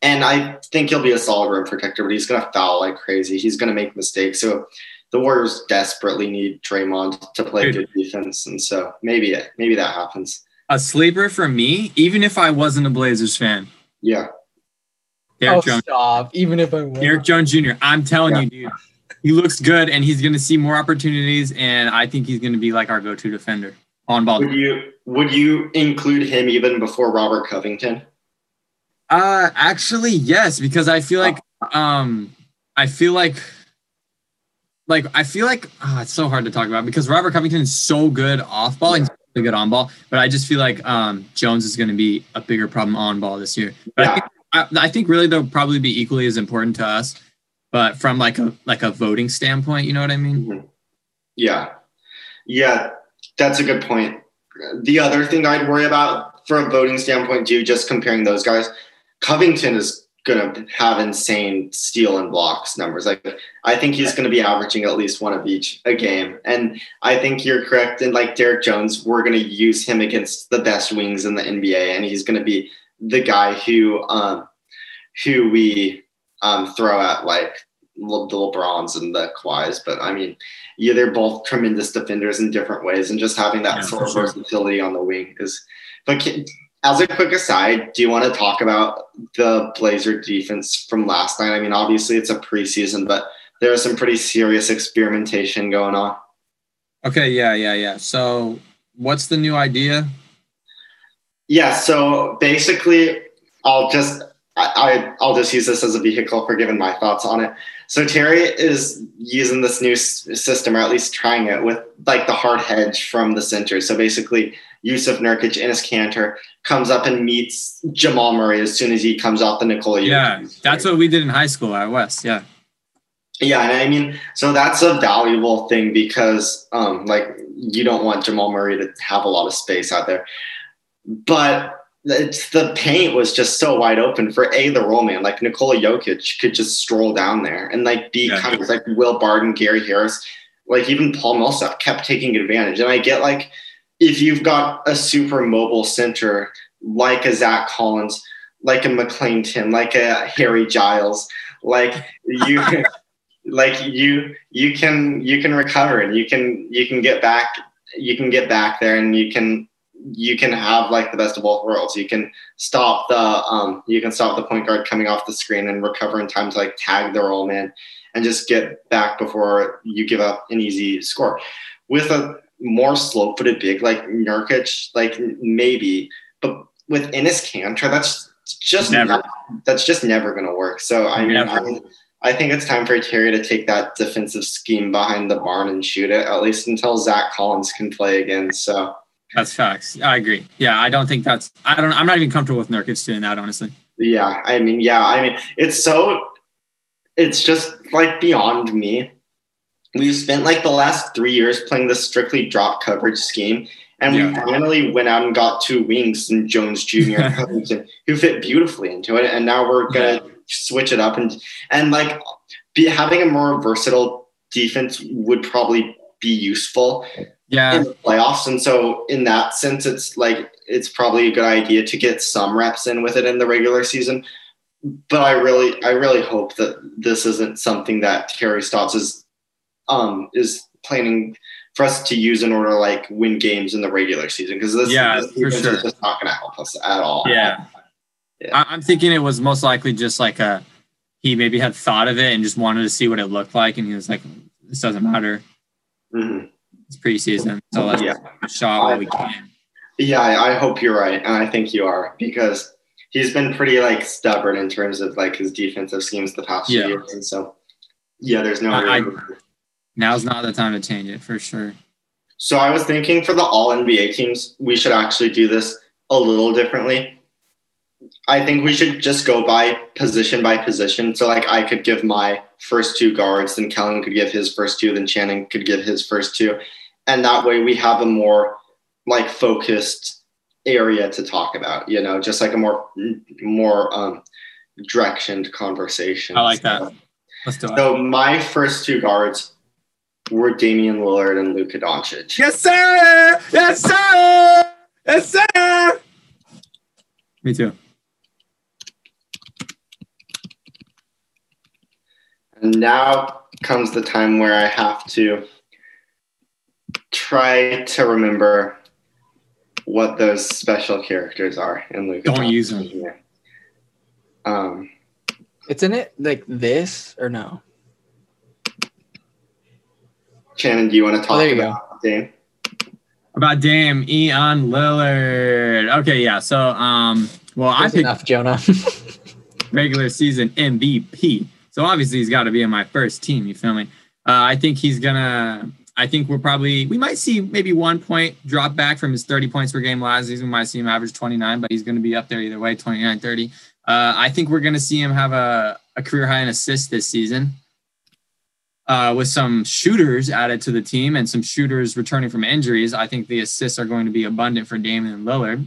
And I think he'll be a solid rim protector, but he's going to foul like crazy. He's going to make mistakes. So the Warriors desperately need Draymond to play Dude. good defense, and so maybe it, maybe that happens. A sleeper for me, even if I wasn't a Blazers fan, Yeah, Derrick oh, Jones. stop. Even if I was. Derrick Jones Jr. I'm telling Yeah. you, dude, he looks good, and he's going to see more opportunities, and I think he's going to be like our go-to defender on ball. would you would you include him even before Robert Covington? Uh, actually, yes, because I feel like, um, I feel like, like I feel like ah, it's so hard to talk about because Robert Covington is so good off ball and he's really good on ball, but I just feel like um Jones is going to be a bigger problem on ball this year. But I Yeah. think I, I think really they'll probably be equally as important to us, but from like a like a voting standpoint, you know what I mean? Mhm. Yeah. Yeah, that's a good point. The other thing I'd worry about from a voting standpoint, too, just comparing those guys, Covington is going to have insane steal and blocks numbers. Like, I think he's going to be averaging at least one of each a game. And I think you're correct. And like Derrick Jones, we're going to use him against the best wings in the NBA. And he's going to be the guy who, um, who we um, throw at like the LeBrons and the Kawhis. But I mean, yeah, they're both tremendous defenders in different ways, and just having that Yeah, sort of sure. versatility on the wing is. But can, as a quick aside, do you want to talk about the Blazer defense from last night? I mean, obviously it's a preseason, but there was some pretty serious experimentation going on. Okay, yeah, yeah, yeah. So, what's the new idea? Yeah, so basically, I'll just I, I I'll just use this as a vehicle for giving my thoughts on it. So Terry is using this new s- system, or at least trying it, with like the hard hedge from the center. So basically, Jusuf Nurkic his canter comes up and meets Jamal Murray as soon as he comes off the Nikola. Yeah, that's what we did in high school at West. Yeah, Yeah, and I mean, so that's a valuable thing because, um, like, you don't want Jamal Murray to have a lot of space out there, but it's the paint was just so wide open for a the roll man. Like Nikola Jokic could just stroll down there and like be Yeah. kind of like Will Barton, Gary Harris, like even Paul Millsap kept taking advantage. And I get like if you've got a super mobile center like a Zach Collins, like a McLean Tim, like a Harry Giles, like you like you you can you can recover and you can you can get back you can get back there and you can you can have like the best of both worlds you can stop the um you can stop the point guard coming off the screen and recover in time to like tag the roll man and just get back before you give up an easy score with a more slow-footed big like Nurkic like maybe but with Enes Kanter that's just Never. not, that's just never going to work so I mean. I, I think it's time for Terry to take that defensive scheme behind the barn and shoot it, at least until Zach Collins can play again. So that's facts. I agree. Yeah, I don't think that's. I don't. I'm not even comfortable with Nurkic doing that. Honestly. yeah, I mean, yeah, I mean, it's so it's just like beyond me. We've spent like the last three years playing this strictly drop coverage scheme, and we finally went out and got two wings and Jones Jr. and Covington, who fit beautifully into it. And now we're gonna switch it up and and like be having a more versatile defense would probably be useful Yeah. in the playoffs. And so in that sense, it's like it's probably a good idea to get some reps in with it in the regular season. But I really, I really hope that this isn't something that Terry Stotts is um is planning for us to use in order to like win games in the regular season because this, Yeah, this for sure. is just not going to help us at all. Yeah. Yeah. I'm thinking it was most likely just like a he maybe had thought of it and just wanted to see what it looked like, and he was like, "This doesn't matter. Mhm. It's preseason, so let's Yeah. give it a shot while we can." Yeah, I, I hope you're right, and I think you are because he's been pretty like stubborn in terms of like his defensive schemes the past Yeah. few years, and so yeah, there's no. I- real- Now's not the time to change it for sure. So I was thinking for the all NBA teams, we should actually do this a little differently. I think we should just go by position by position. So like I could give my first two guards, then Kellen could give his first two, then Shannon could give his first two. And that way we have a more like focused area to talk about, you know, just like a more more um directioned conversation. I like that. Let's do it. So my first two guards were Damian Lillard and Luka Doncic. Yes, sir. Yes, sir. Yes, sir. Me too. And now comes the time where I have to try to remember what those special characters are in Luka. Don't Doncic use them. here. Um, It's in it like this or no? Shannon, do you want to talk Oh, there you about Dame? About Dame Eon Lillard. Okay, yeah. So, um, well, I That's picked enough, Jonah. regular season MVP. So obviously he's got to be in my first team. You feel me? Uh, I think he's gonna. I think we're probably we might see maybe one point drop back from his 30 points per game last season. We might see him average 29, but he's going to be up there either way, 29, 30. Uh, I think we're going to see him have a, a career high in assists this season. Uh, with some shooters added to the team and some shooters returning from injuries, I think the assists are going to be abundant for Damian Lillard,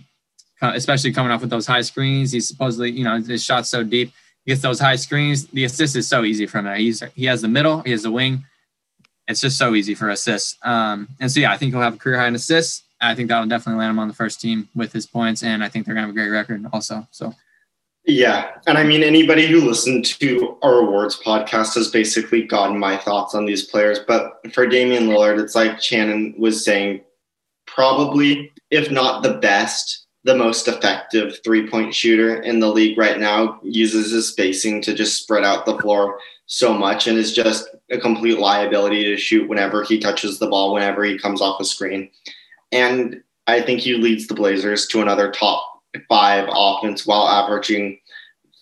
especially coming off with those high screens. He's supposedly, you know, his shot's so deep. Gets those high screens. The assist is so easy from him. He's he has the middle, he has the wing. It's just so easy for assists. Um, and so yeah, I think he'll have a career high in assists. I think that'll definitely land him on the first team with his points, and I think they're gonna have a great record also. So Yeah, and I mean anybody who listened to our awards podcast has basically gotten my thoughts on these players. But for Damian Lillard, it's like Shannon was saying, probably if not the best, the most effective three-point shooter in the league right now. Uses his spacing to just spread out the floor so much, and is just a complete liability to shoot whenever he touches the ball, whenever he comes off a screen. And I think he leads the Blazers to another top five offense while averaging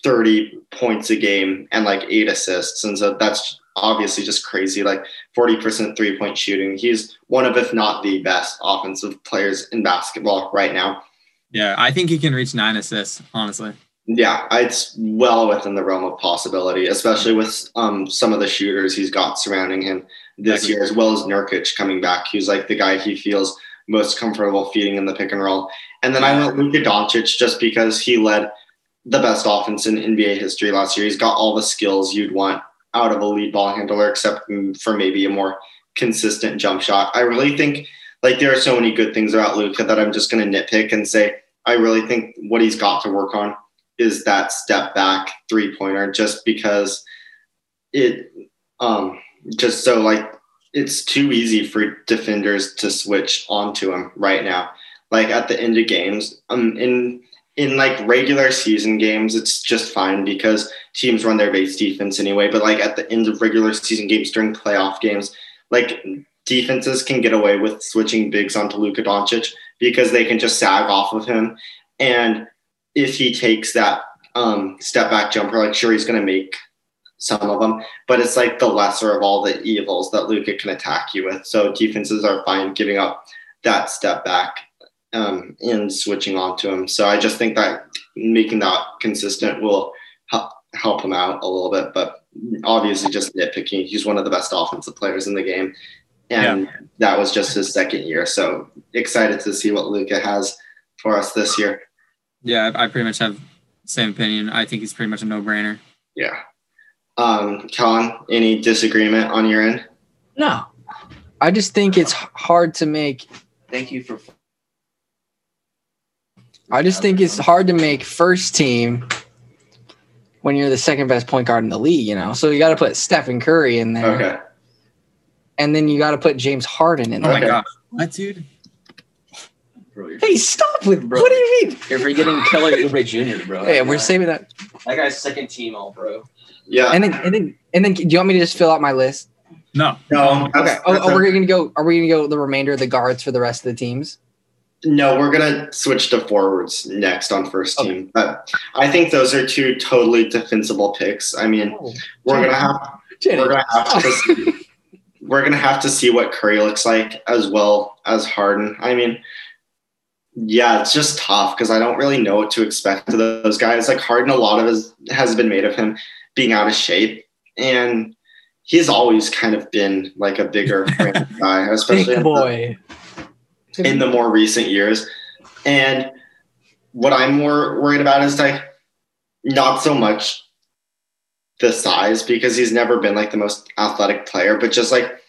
30 points a game and like eight assists. And so that's obviously just crazy. Like 40% three point shooting. He's one of, if not the best offensive players in basketball right now. Yeah, I think he can reach nine assists. Honestly, Yeah, it's well within the realm of possibility, especially with um, some of the shooters he's got surrounding him this year, as well as Nurkic coming back. He's like the guy he feels most comfortable feeding in the pick and roll. And then I went Luka Doncic just because he led the best offense in NBA history last year. He's got all the skills you'd want out of a lead ball handler, except for maybe a more consistent jump shot. I really think like there are so many good things about Luka that I'm just going to nitpick and say I really think what he's got to work on is that step back three pointer, just because it um just so like it's too easy for defenders to switch onto him right now. Like at the end of games, um, in in like regular season games, it's just fine because teams run their base defense anyway. But like at the end of regular season games during playoff games, like defenses can get away with switching bigs onto Luka Doncic because they can just sag off of him. And if he takes that um, step back jumper, like sure he's going to make some of them, but it's like the lesser of all the evils that Luka can attack you with. So defenses are fine giving up that step back um, and switching onto him. So I just think that making that consistent will help help him out a little bit. But obviously, just nitpicking, he's one of the best offensive players in the game, and that was just his second year. So excited to see what Luka has for us this year. yeah, I I pretty much have same opinion. I think he's pretty much a no brainer. Yeah. Um, Colin, any disagreement on your end? no. I just think it's hard to make. Thank you for. I just think it's hard to make first team when you're the second best point guard in the league. You know, so you got to put Stephen Curry in there, Okay. And then you got to put James Harden in Oh there. my Okay. gosh, what dude? Bro, Hey, stop with Bro. What do you mean? you're forgetting Kelly Oubre Jr., bro. Hey, we're guy- saving that. That guy's second team all bro. Yeah. And then, and then, and then, do you want me to just fill out my list? No, no. Okay. that's- Oh, that's oh, a- we're gonna go. Are we gonna go the remainder of the guards for the rest of the teams? No, we're gonna switch to forwards next on first Okay. team. But I think those are two totally defensible picks. I mean, we're oh, gonna have we're gonna have to we're gonna have to see what Curry looks like as well as Harden. I mean, yeah, it's just tough because I don't really know what to expect of those guys. Like Harden, a lot of his has been made of him being out of shape, and he's always kind of been like a bigger guy, especially Big in the- in the more recent years. And what I'm more worried about is like not so much the size because he's never been like the most athletic player, but just like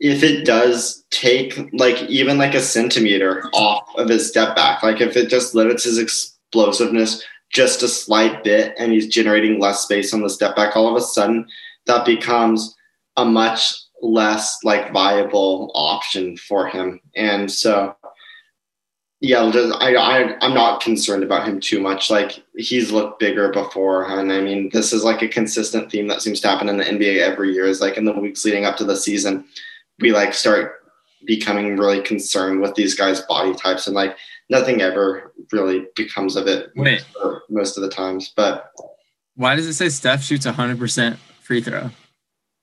if it does take like even like a centimeter off of his step back, like if it just limits his explosiveness just a slight bit and he's generating less space on the step back, all of a sudden that becomes a much less like viable option for him. And so yeah, just, I, I I'm not concerned about him too much. Like he's looked bigger before, and I mean this is like a consistent theme that seems to happen in the NBA every year. Is like in the weeks leading up to the season, we like start becoming really concerned with these guys' body types, and like nothing ever really becomes of it Wait, most of the times. But why does it say Steph shoots 100% free throw?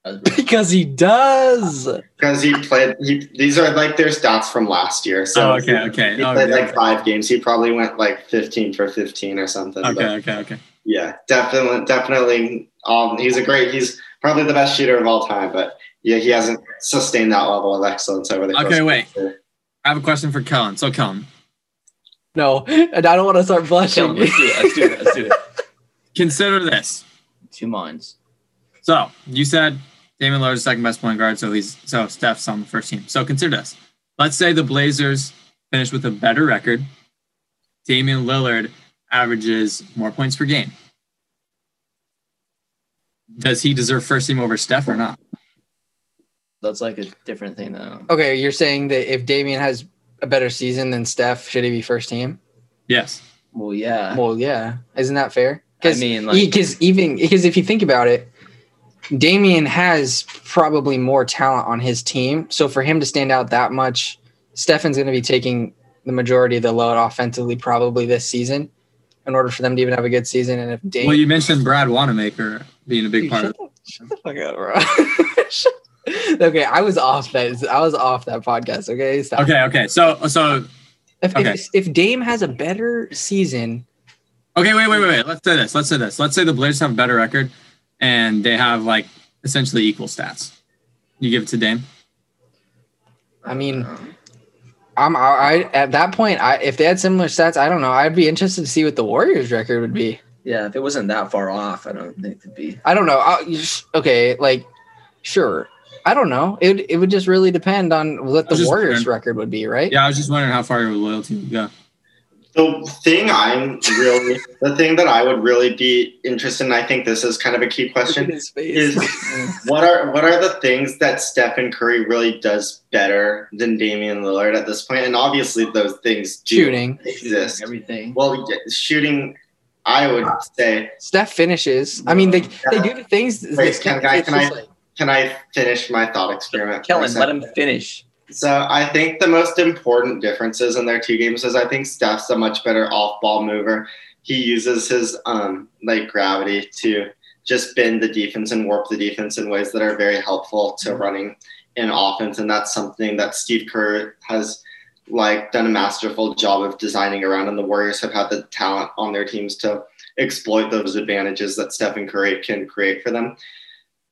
That was- Because he does. because he played, he, these are like their stats from last year. So Oh, okay, okay. He Oh, played yeah. like five games. He probably went like 15 for 15 or something. but- Okay, okay, okay. Yeah, definitely, definitely. Um, he's a great. He's probably the best shooter of all time, but yeah, he hasn't sustained that level of excellence over the. Okay, of wait. his. I have a question for Kellen. So, Kellen, No, and I don't want to start blushing. him. Let's do it. Let's do it. Let's do it. consider this. Two minds. So, you said Damian Lillard's second best point guard, so he's so Steph's on the first team. So, consider this. Let's say the Blazers finish with a better record. Damian Lillard averages more points per game. Does he deserve first team over Steph or not? That's like a different thing though. Okay, you're saying that if Damian has a better season than Steph, should he be first team? Yes. Well, yeah. Well, yeah, isn't that fair? I mean, like, because even because if you think about it, Damian has probably more talent on his team. So for him to stand out that much, Stefan's going to be taking the majority of the load offensively probably this season, in order for them to even have a good season. And if Damian, Well, you mentioned Brad Wanamaker being a big Dude, part shut, of it. shut the fuck up, bro. Okay, I was off that. I was off that podcast. Okay, Stop. Okay, okay. So, so If, okay. if if Dame has a better season, Okay, wait, wait, wait, wait. Let's say this. Let's say this. Let's say the Blazers have a better record and they have like essentially equal stats. You give it to Dame? I mean, I'm I, I at that point. I if they had similar stats, I don't know. I'd be interested to see what the Warriors' record would be. yeah, if it wasn't that far off, I don't think it'd be. I don't know. I, you just- okay, like sure. I don't know. It it would just really depend on what the Warriors' wondering. record would be, right? Yeah, I was just wondering how far your loyalty would go. The thing I'm really, the thing that I would really be interested in, I think this is kind of a key question, is what are what are the things that Stephen Curry really does better than Damian Lillard at this point? And obviously, those things do Shooting. exist. everything. Well, shooting, I would say. Steph finishes. I mean, they they do the things. Wait, can I- can I- like- Can I finish my thought experiment? Kellen, let him finish. So I think the most important differences in their two games is I think Steph's a much better off-ball mover. He uses his um like gravity to just bend the defense and warp the defense in ways that are very helpful to running in offense, and that's something that Steve Kerr has like done a masterful job of designing around, and the Warriors have had the talent on their teams to exploit those advantages that Stephen Curry can create for them.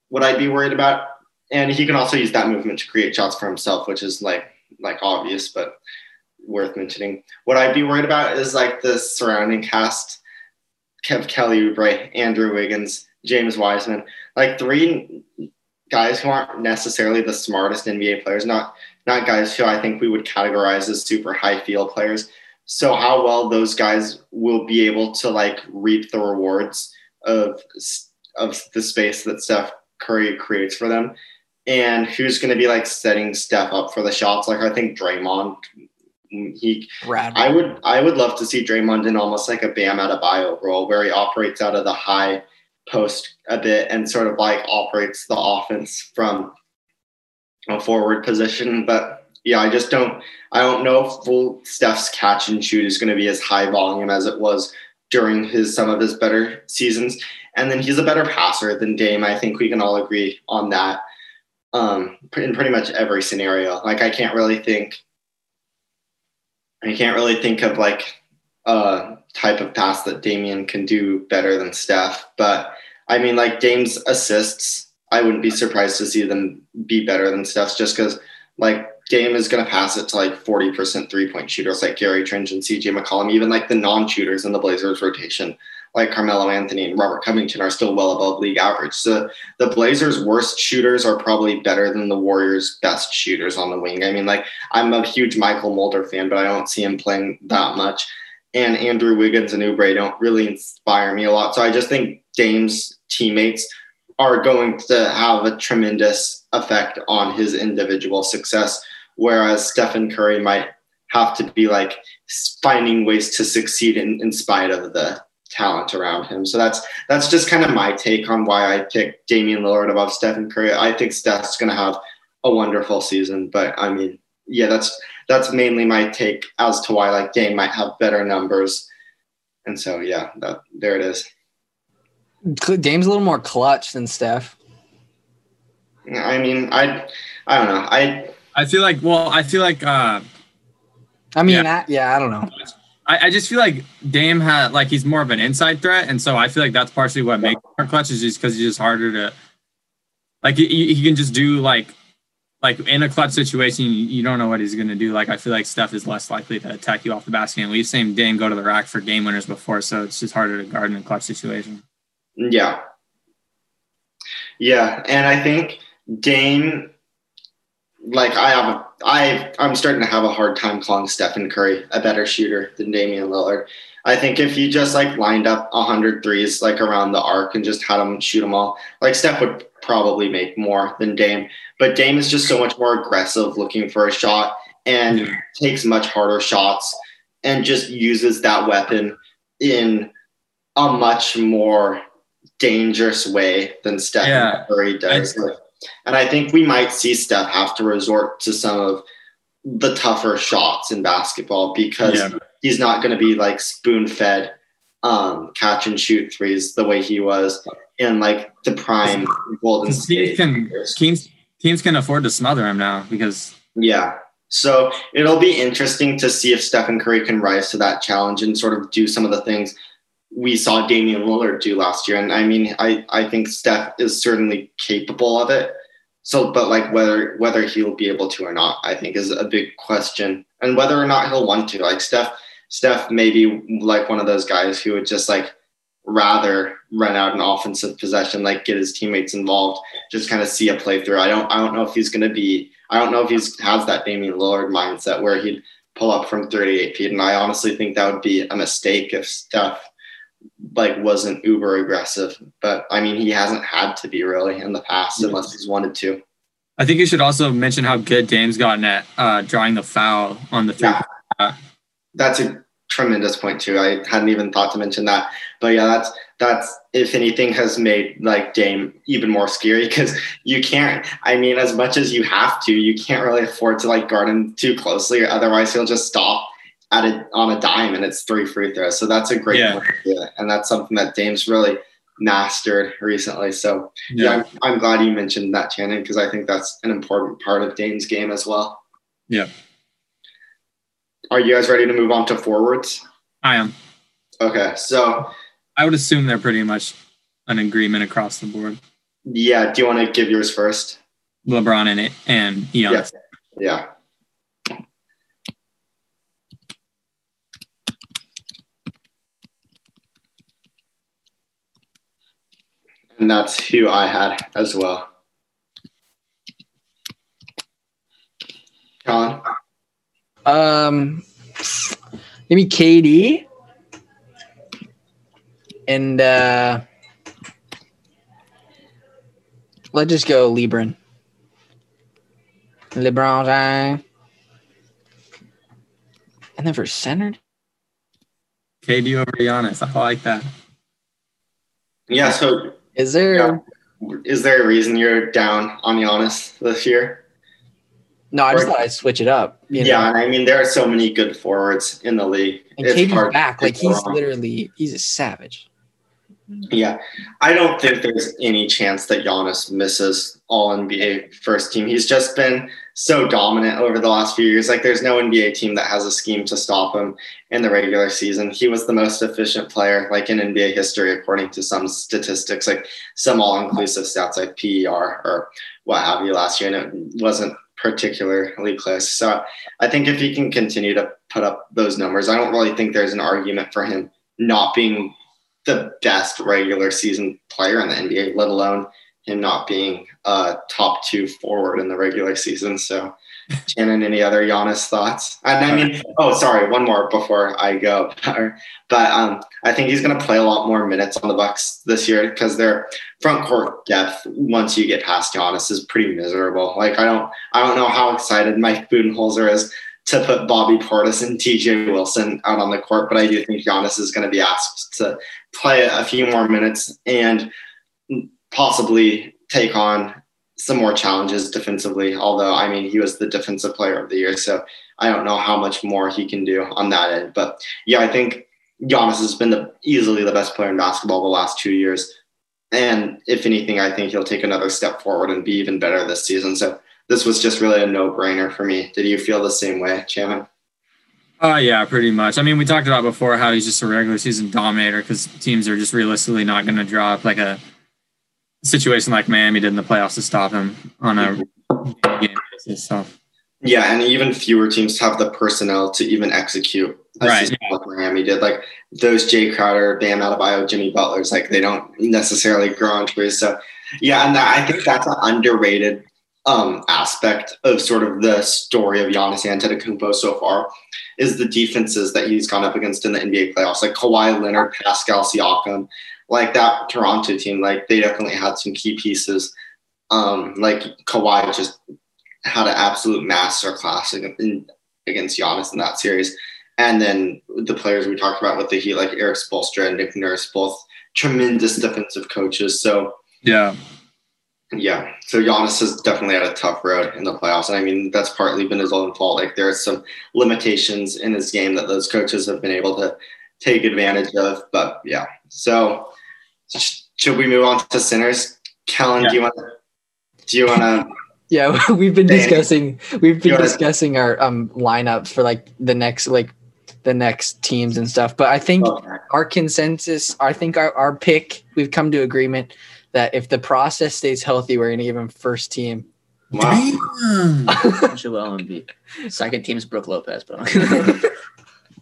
What I'd be worried about and he can also use that movement to create shots for himself, which is like like obvious but worth mentioning. What I'd be worried about is like the surrounding cast: Kev Kelly Oubre, Andrew Wiggins, James Wiseman, like three guys who aren't necessarily the smartest NBA players, not not guys who I think we would categorize as super high field players. So how well those guys will be able to like reap the rewards of of the space that Steph Curry creates for them and who's going to be like setting Steph up for the shots. Like I think Draymond, he, Rad. I would, I would love to see Draymond in almost like a Bam Adebayo role where he operates out of the high post a bit and sort of like operates the offense from a forward position. But yeah, I just don't, I don't know if full Steph's catch and shoot is going to be as high volume as it was during his some of his better seasons. And then he's a better passer than Dame. I think we can all agree on that. Um, in pretty much every scenario. Like I can't really think, I can't really think of like a type of pass that Damian can do better than Steph. But I mean, like Dame's assists, I wouldn't be surprised to see them be better than Steph's just because like Dame is going to pass it to like 40% three point shooters like Gary Trent and CJ McCollum, even like the non shooters in the Blazers rotation like Carmelo Anthony and Robert Covington are still well above league average. So the Blazers' worst shooters are probably better than the Warriors' best shooters on the wing. I mean, like I'm a huge Mychal Mulder fan, but I don't see him playing that much. And Andrew Wiggins and Oubre don't really inspire me a lot. So I just think Dame's teammates are going to have a tremendous effect on his individual success, whereas Stephen Curry might have to be like finding ways to succeed in, in spite of the talent around him. So that's that's just kind of my take on why I picked Damian Lillard above Stephen Curry. I think Steph's going to have a wonderful season, but I mean, yeah, that's that's mainly my take as to why like Dame might have better numbers. And so yeah, that there it is. Dame's a little more clutch than Steph. I mean, I I don't know. I I feel like well, I feel like uh I mean, yeah, I, yeah, I don't know. I, I, just feel like Dame had like he's more of an inside threat, and so I feel like that's partially what makes him clutch is just because he's just harder to like he, he can just do like like in a clutch situation you, you don't know what he's gonna do. Like I feel like Steph is less likely to attack you off the basket, and we've seen Dame go to the rack for game winners before, so it's just harder to guard in a clutch situation. Yeah, yeah, and I think Dame like I have a, I I'm starting to have a hard time calling Stephen Curry a better shooter than Damian Lillard. I think if you just like lined up 100 threes like around the arc and just had him shoot them all, like Steph would probably make more than Dame. But Dame is just so much more aggressive looking for a shot and takes much harder shots and just uses that weapon in a much more dangerous way than Stephen yeah. Curry does. And I think we might see Steph have to resort to some of the tougher shots in basketball because yeah. he's not going to be like spoon fed um, catch and shoot threes the way he was in like the prime Golden State. Can, teams, teams can afford to smother him now because. Yeah. So it'll be interesting to see if Stephen Curry can rise to that challenge and sort of do some of the things we saw Damian Lillard do last year. And I mean, I, I think Steph is certainly capable of it. So, but like whether whether he'll be able to or not, I think is a big question, and whether or not he'll want to. Like Steph, Steph may be like one of those guys who would just like rather run out an offensive possession, like get his teammates involved, just kind of see a play through. I don't, I don't know if he's going to be. I don't know if he's has that Damian Lillard mindset where he'd pull up from 38 feet, and I honestly think that would be a mistake if Steph like wasn't uber aggressive, but I mean he hasn't had to be really in the past yeah. unless he's wanted to. I think you should also mention how good Dame's gotten at uh, drawing the foul on the three. Yeah. That's a tremendous point too. I hadn't even thought to mention that, but yeah, that's that's if anything has made like Dame even more scary because you can't. I mean, as much as you have to, you can't really afford to like guard him too closely, or otherwise he'll just stop at a, on a dime and it's three free throws. So that's a great yeah. idea. And that's something that Dame's really mastered recently. So yeah, yeah I'm, I'm, glad you mentioned that, Shannon, because I think that's an important part of Dame's game as well. Yeah. Are you guys ready to move on to forwards? I am. Okay. So I would assume they're pretty much an agreement across the board. Yeah. Do you want to give yours first? LeBron and it and Giannis. Yeah. yeah. And that's who I had as well. Colin? Um, maybe KD. And uh, let's just go Lebron. LeBron James. And then for centered? KD over Giannis. I like that. Yeah, so is there yeah. is there a reason you're down on Giannis this year? No, I just or, thought I'd switch it up. yeah, know? I mean there are so many good forwards in the league. And KD's back, like he's wrong. literally he's a savage. Yeah, I don't think there's any chance that Giannis misses all NBA first team. He's just been so dominant over the last few years. Like, there's no NBA team that has a scheme to stop him in the regular season. He was the most efficient player, like in NBA history, according to some statistics, like some all-inclusive stats like PER or what have you last year, and it wasn't particularly close. So I think if he can continue to put up those numbers, I don't really think there's an argument for him not being the best regular season player in the NBA, let alone him not being a top two forward in the regular season. So, Shannon, any other Giannis thoughts? And I mean, oh, sorry, one more before I go. But um, I think he's going to play a lot more minutes on the Bucks this year because their front court depth, once you get past Giannis, is pretty miserable. Like I don't, I don't know how excited Mike Budenholzer is to put Bobby Portis and DJ Wilson out on the court, but I do think Giannis is going to be asked to play a few more minutes and possibly take on some more challenges defensively. Although, I mean, he was the defensive player of the year, so I don't know how much more he can do on that end. But yeah, I think Giannis has been the, easily the best player in basketball the last two years. And if anything, I think he'll take another step forward and be even better this season. So this was just really a no brainer for me. Did you feel the same way, Chairman? Uh, yeah, pretty much. I mean, we talked about before how he's just a regular season dominator because teams are just realistically not going to drop like a situation like Miami did in the playoffs to stop him on a game basis. So. Yeah, and even fewer teams have the personnel to even execute right, yeah. like Miami did. Like those Jae Crowder, Bam Adebayo, Jimmy Butler's, like they don't necessarily grow on trees. So yeah, and that, I think that's an underrated um, aspect of sort of the story of Giannis Antetokounmpo so far is the defenses that he's gone up against in the NBA playoffs, like Kawhi Leonard, Pascal Siakam, like that Toronto team. Like they definitely had some key pieces. Um, like Kawhi just had an absolute master class against Giannis in that series. And then the players we talked about with the Heat, like Erik Spoelstra and Nick Nurse, both tremendous defensive coaches. So yeah, yeah. So Giannis has definitely had a tough road in the playoffs. And I mean, that's partly been his own fault. Like there are some limitations in his game that those coaches have been able to take advantage of. But yeah. So should we move on to sinners? Kellen, yeah. do you want to do you want to yeah, we've been discussing we've been discussing our um lineups for like the next like the next teams and stuff. But I think okay. our consensus, I think our, our pick, we've come to agreement that if the process stays healthy, we're gonna give him first team. Wow. Joel Embiid. Second team's Brook Lopez, but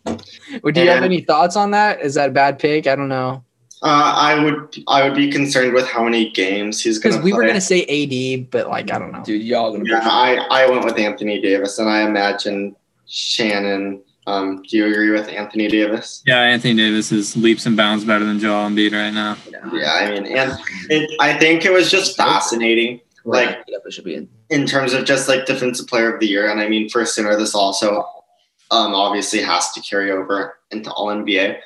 well, do you have any thoughts on that? Is that a bad pick? I don't know. Uh, I would I would be concerned with how many games he's going to. Because we were going to say AD, but like I don't know, dude. Y'all gonna. Yeah, I I went with Anthony Davis, and I imagine Shannon. Um, do you agree with Anthony Davis? Yeah, Anthony Davis is leaps and bounds better than Joel Embiid right now. Yeah, I mean, and it, I think it was just fascinating. Like should be in. in terms of just like defensive player of the year, and I mean for center, this also um, obviously has to carry over into All NBA.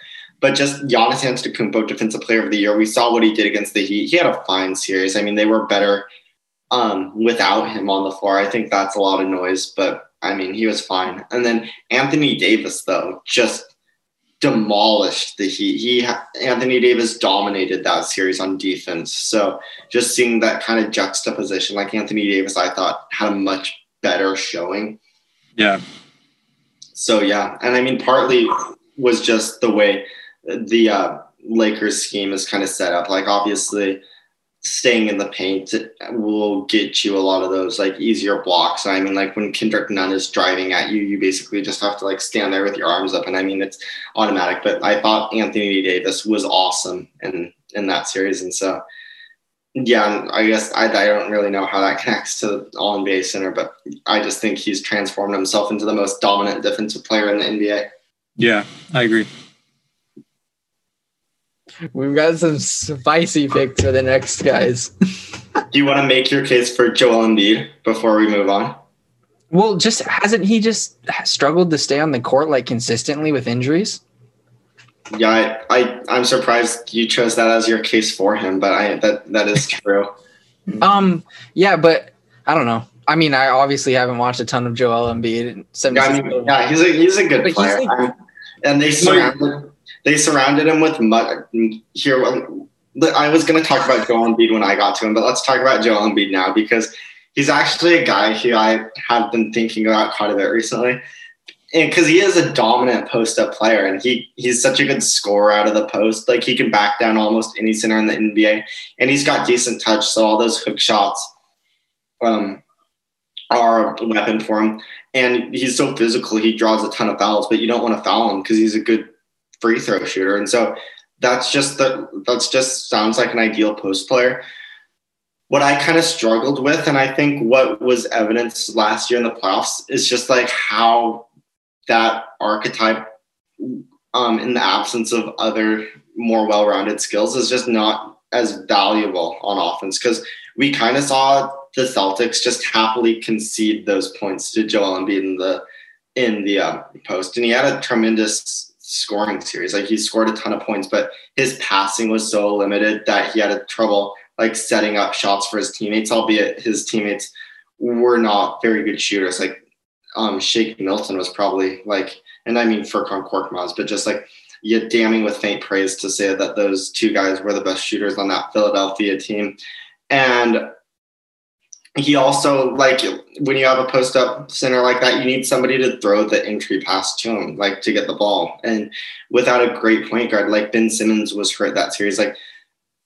But just Giannis Antetokounmpo, Defensive Player of the Year, we saw what he did against the Heat. He had a fine series. I mean, they were better um, without him on the floor. I think that's a lot of noise, but I mean, he was fine. And then Anthony Davis, though, just demolished the Heat. He Anthony Davis dominated that series on defense. So just seeing that kind of juxtaposition, like Anthony Davis, I thought had a much better showing. Yeah. So yeah, and I mean, partly was just the way the uh, Lakers scheme is kind of set up. Like obviously, staying in the paint will get you a lot of those like easier blocks. I mean, like when Kendrick Nunn is driving at you, you basically just have to like stand there with your arms up, and I mean it's automatic. But I thought Anthony Davis was awesome in in that series, and so yeah, I guess I, I don't really know how that connects to All NBA center, but I just think he's transformed himself into the most dominant defensive player in the NBA. Yeah, I agree. We've got some spicy picks for the next guys. Do you want to make your case for Joel Embiid before we move on? Well, just hasn't he just struggled to stay on the court like consistently with injuries? Yeah, I, I am surprised you chose that as your case for him, but I that that is true. um, yeah, but I don't know. I mean, I obviously haven't watched a ton of Joel Embiid. Yeah, I mean, yeah, he's a he's a good but player. Like, and they surrounded they surrounded him with mud. Here, I was going to talk about Joel Embiid when I got to him, but let's talk about Joel Embiid now because he's actually a guy who I have been thinking about quite a bit recently. And because he is a dominant post up player and he he's such a good scorer out of the post. Like he can back down almost any center in the NBA. And he's got decent touch. So all those hook shots um, are a weapon for him. And he's so physical, he draws a ton of fouls, but you don't want to foul him because he's a good free throw shooter. And so that's just the that's just sounds like an ideal post player. What I kind of struggled with, and I think what was evidenced last year in the playoffs, is just like how that archetype, um, in the absence of other more well-rounded skills, is just not as valuable on offense because we kind of saw the Celtics just happily concede those points to Joel Embiid in the in the uh, post, and he had a tremendous scoring series. Like he scored a ton of points, but his passing was so limited that he had a trouble like setting up shots for his teammates, albeit his teammates were not very good shooters. Like um Shake Milton was probably like, and I mean Furkan Korkmaz, but just like you damning with faint praise to say that those two guys were the best shooters on that Philadelphia team. And he also like when you have a post up center like that, you need somebody to throw the entry pass to him, like to get the ball. And without a great point guard, like Ben Simmons was hurt that series, like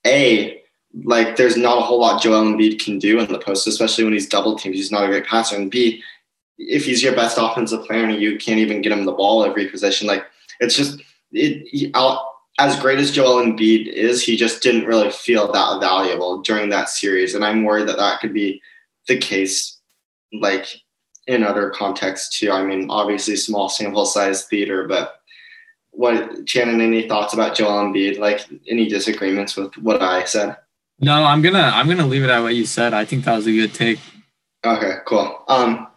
a like there's not a whole lot Joel Embiid can do in the post, especially when he's double teamed. He's not a great passer. And B, if he's your best offensive player and you can't even get him the ball every possession, like it's just it. He, as great as Joel Embiid is, he just didn't really feel that valuable during that series, and I'm worried that that could be the case like in other contexts too. I mean, obviously small sample size theater, but what Shannon, any thoughts about Joel Embiid? Like any disagreements with what I said? No, I'm gonna I'm gonna leave it at what you said. I think that was a good take. Okay, cool. Um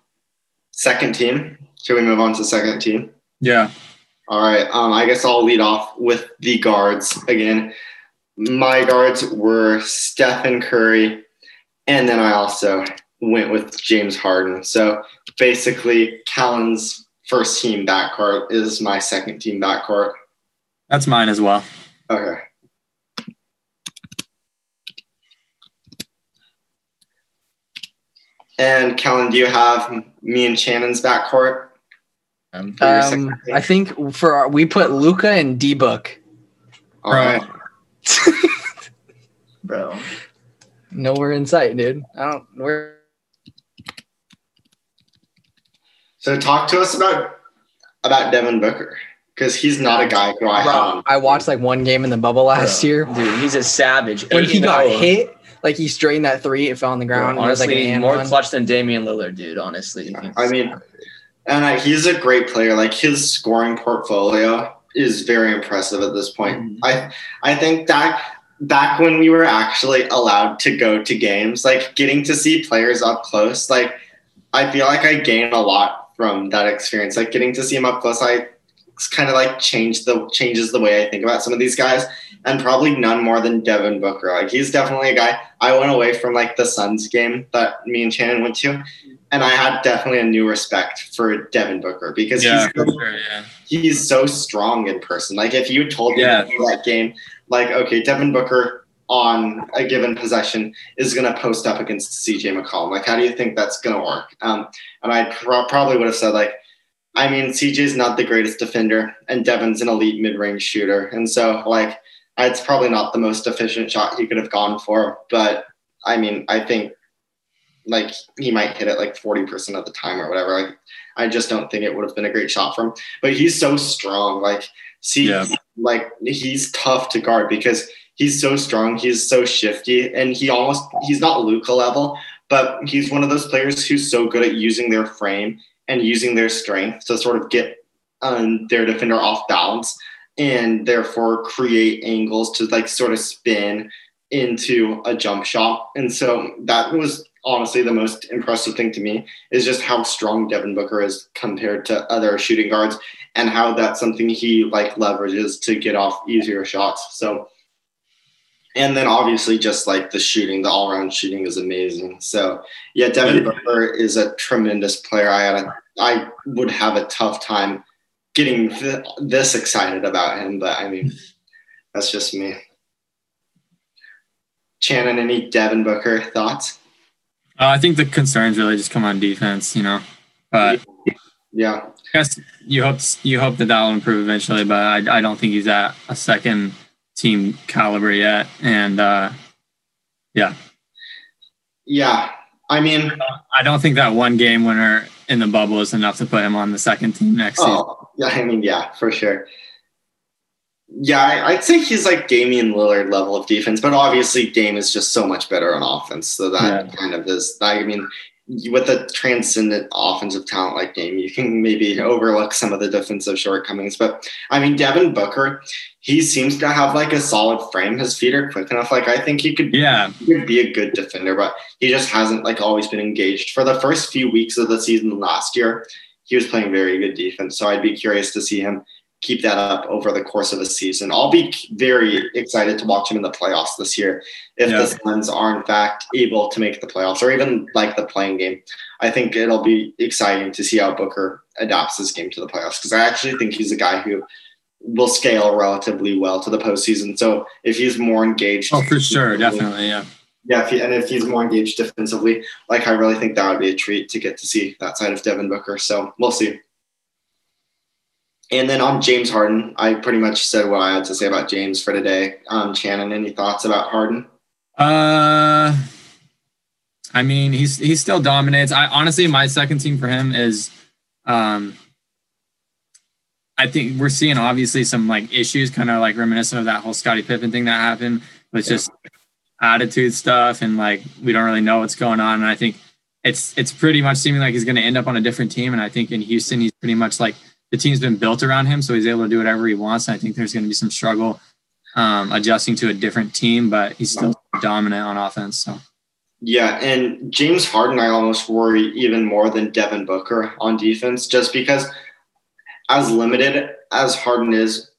second team. Should we move on to second team? Yeah. All right. Um, I guess I'll lead off with the guards again. My guards were Stephen Curry, and then I also went with James Harden. So basically, Callan's first team backcourt is my second team backcourt. That's mine as well. Okay. And Callan, do you have me and Shannon's backcourt? Um, um I think for our, we put Luka and D Book. All right. Bro. Nowhere in sight, dude. I don't where So talk to us about about Devin Booker because he's not a guy who I Bro, I watched like one game in the bubble last Bro, year. Dude, he's a savage. When he got hit, like he strained that three, it fell on the ground. Bro, honestly, like more one. clutch than Damian Lillard, dude. Honestly, I mean, and I, he's a great player. Like his scoring portfolio is very impressive at this point. Mm-hmm. I I think that back when we were actually allowed to go to games, like getting to see players up close, like I feel like I gain a lot from that experience. Like getting to see him up close, I kind of like changed the changes the way I think about some of these guys, and probably none more than Devin Booker. Like he's definitely a guy. I went away from like the Suns game that me and Shannon went to, and I had definitely a new respect for Devin Booker because yeah, he's, so, sure, yeah. he's so strong in person. Like if you told me yeah. that game, like okay, Devin Booker on a given possession is going to post up against CJ McCollum. Like, how do you think that's going to work? Um, and I pro- probably would have said, like, I mean, CJ's not the greatest defender, and Devin's an elite mid range shooter. And so, like, it's probably not the most efficient shot he could have gone for. But I mean, I think like he might hit it like 40% of the time or whatever. Like, I just don't think it would have been a great shot for him. But he's so strong. Like, see, yeah. like, he's tough to guard because he's so strong. He's so shifty, and he almost he's not Luka level, but he's one of those players who's so good at using their frame and using their strength to sort of get um, their defender off balance and therefore create angles to like sort of spin into a jump shot. And so that was honestly the most impressive thing to me is just how strong Devin Booker is compared to other shooting guards and how that's something he like leverages to get off easier shots. So and then obviously just like the shooting, the all around shooting is amazing. So yeah, Devin Booker is a tremendous player. I had a, I would have a tough time getting th- this excited about him, but I mean, that's just me. Shannon, any Devin Booker thoughts? Uh, I think the concerns really just come on defense, you know. But Yeah, I guess you hope you hope that that'll improve eventually. But I, I don't think he's at a second team caliber yet. And uh, yeah, yeah. I mean, I don't think that one game winner in the bubble is enough to put him on the second team next season. oh, yeah. I mean, yeah, for sure. Yeah, I'd say he's like Damian Lillard level of defense, but obviously Dame is just so much better on offense. So that Yeah. kind of is. I mean, with a transcendent offensive talent like Dame, you can maybe overlook some of the defensive shortcomings. But I mean, Devin Booker, he seems to have like a solid frame. His feet are quick enough. Like I think he could Yeah, he could be a good defender, but he just hasn't like always been engaged. For the first few weeks of the season last year, he was playing very good defense. So I'd be curious to see him keep that up over the course of the season. I'll be very excited to watch him in the playoffs this year if Yeah. the Suns are in fact able to make the playoffs or even like the playing game. I think it'll be exciting to see how Booker adapts his game to the playoffs because I actually think he's a guy who will scale relatively well to the postseason. So if he's more engaged, oh for sure, definitely, yeah. yeah, if he, and if he's more engaged defensively, like I really think that would be a treat to get to see that side of Devin Booker. So we'll see. And then on James Harden, I pretty much said what I had to say about James for today. Um, Shannon, any thoughts about Harden? Uh, I mean, he's he still dominates. I honestly, my second team for him is, um, I think we're seeing obviously some like issues, kind of like reminiscent of that whole Scottie Pippen thing that happened with Yeah. just attitude stuff, and like we don't really know what's going on. And I think it's it's pretty much seeming like he's going to end up on a different team. And I think in Houston, he's pretty much like the team's been built around him, so he's able to do whatever he wants. And I think there's going to be some struggle um, adjusting to a different team, but he's still dominant on offense. So Yeah, and James Harden, I almost worry even more than Devin Booker on defense, just because as limited as Harden is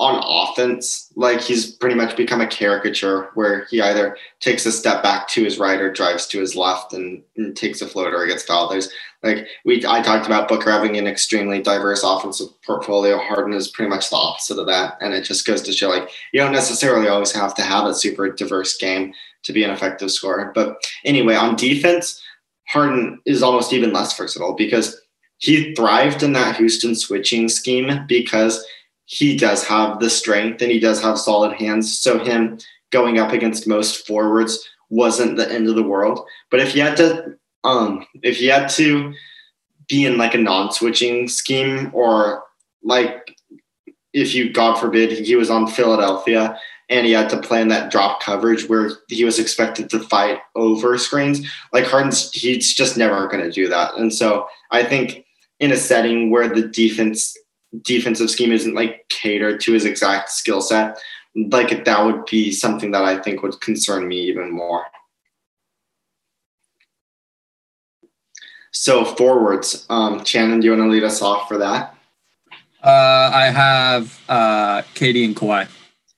on offense, like he's pretty much become a caricature where he either takes a step back to his right or drives to his left and, and takes a floater fouled. There's like we I talked about Booker having an extremely diverse offensive portfolio. Harden is pretty much the opposite of that, and it just goes to show like you don't necessarily always have to have a super diverse game to be an effective scorer. But anyway, on defense, Harden is almost even less versatile because he thrived in that Houston switching scheme because he does have the strength and he does have solid hands. So him going up against most forwards wasn't the end of the world. But if you had to um if he had to be in like a non-switching scheme or like if you god forbid he was on Philadelphia and he had to play in that drop coverage where he was expected to fight over screens. Like Harden's, he's just never going to do that. And so I think in a setting where the defense defensive scheme isn't like catered to his exact skill set, like that would be something that I think would concern me even more. So forwards, um, Shannon, do you want to lead us off for that? uh, I have uh, KD and Kawhi.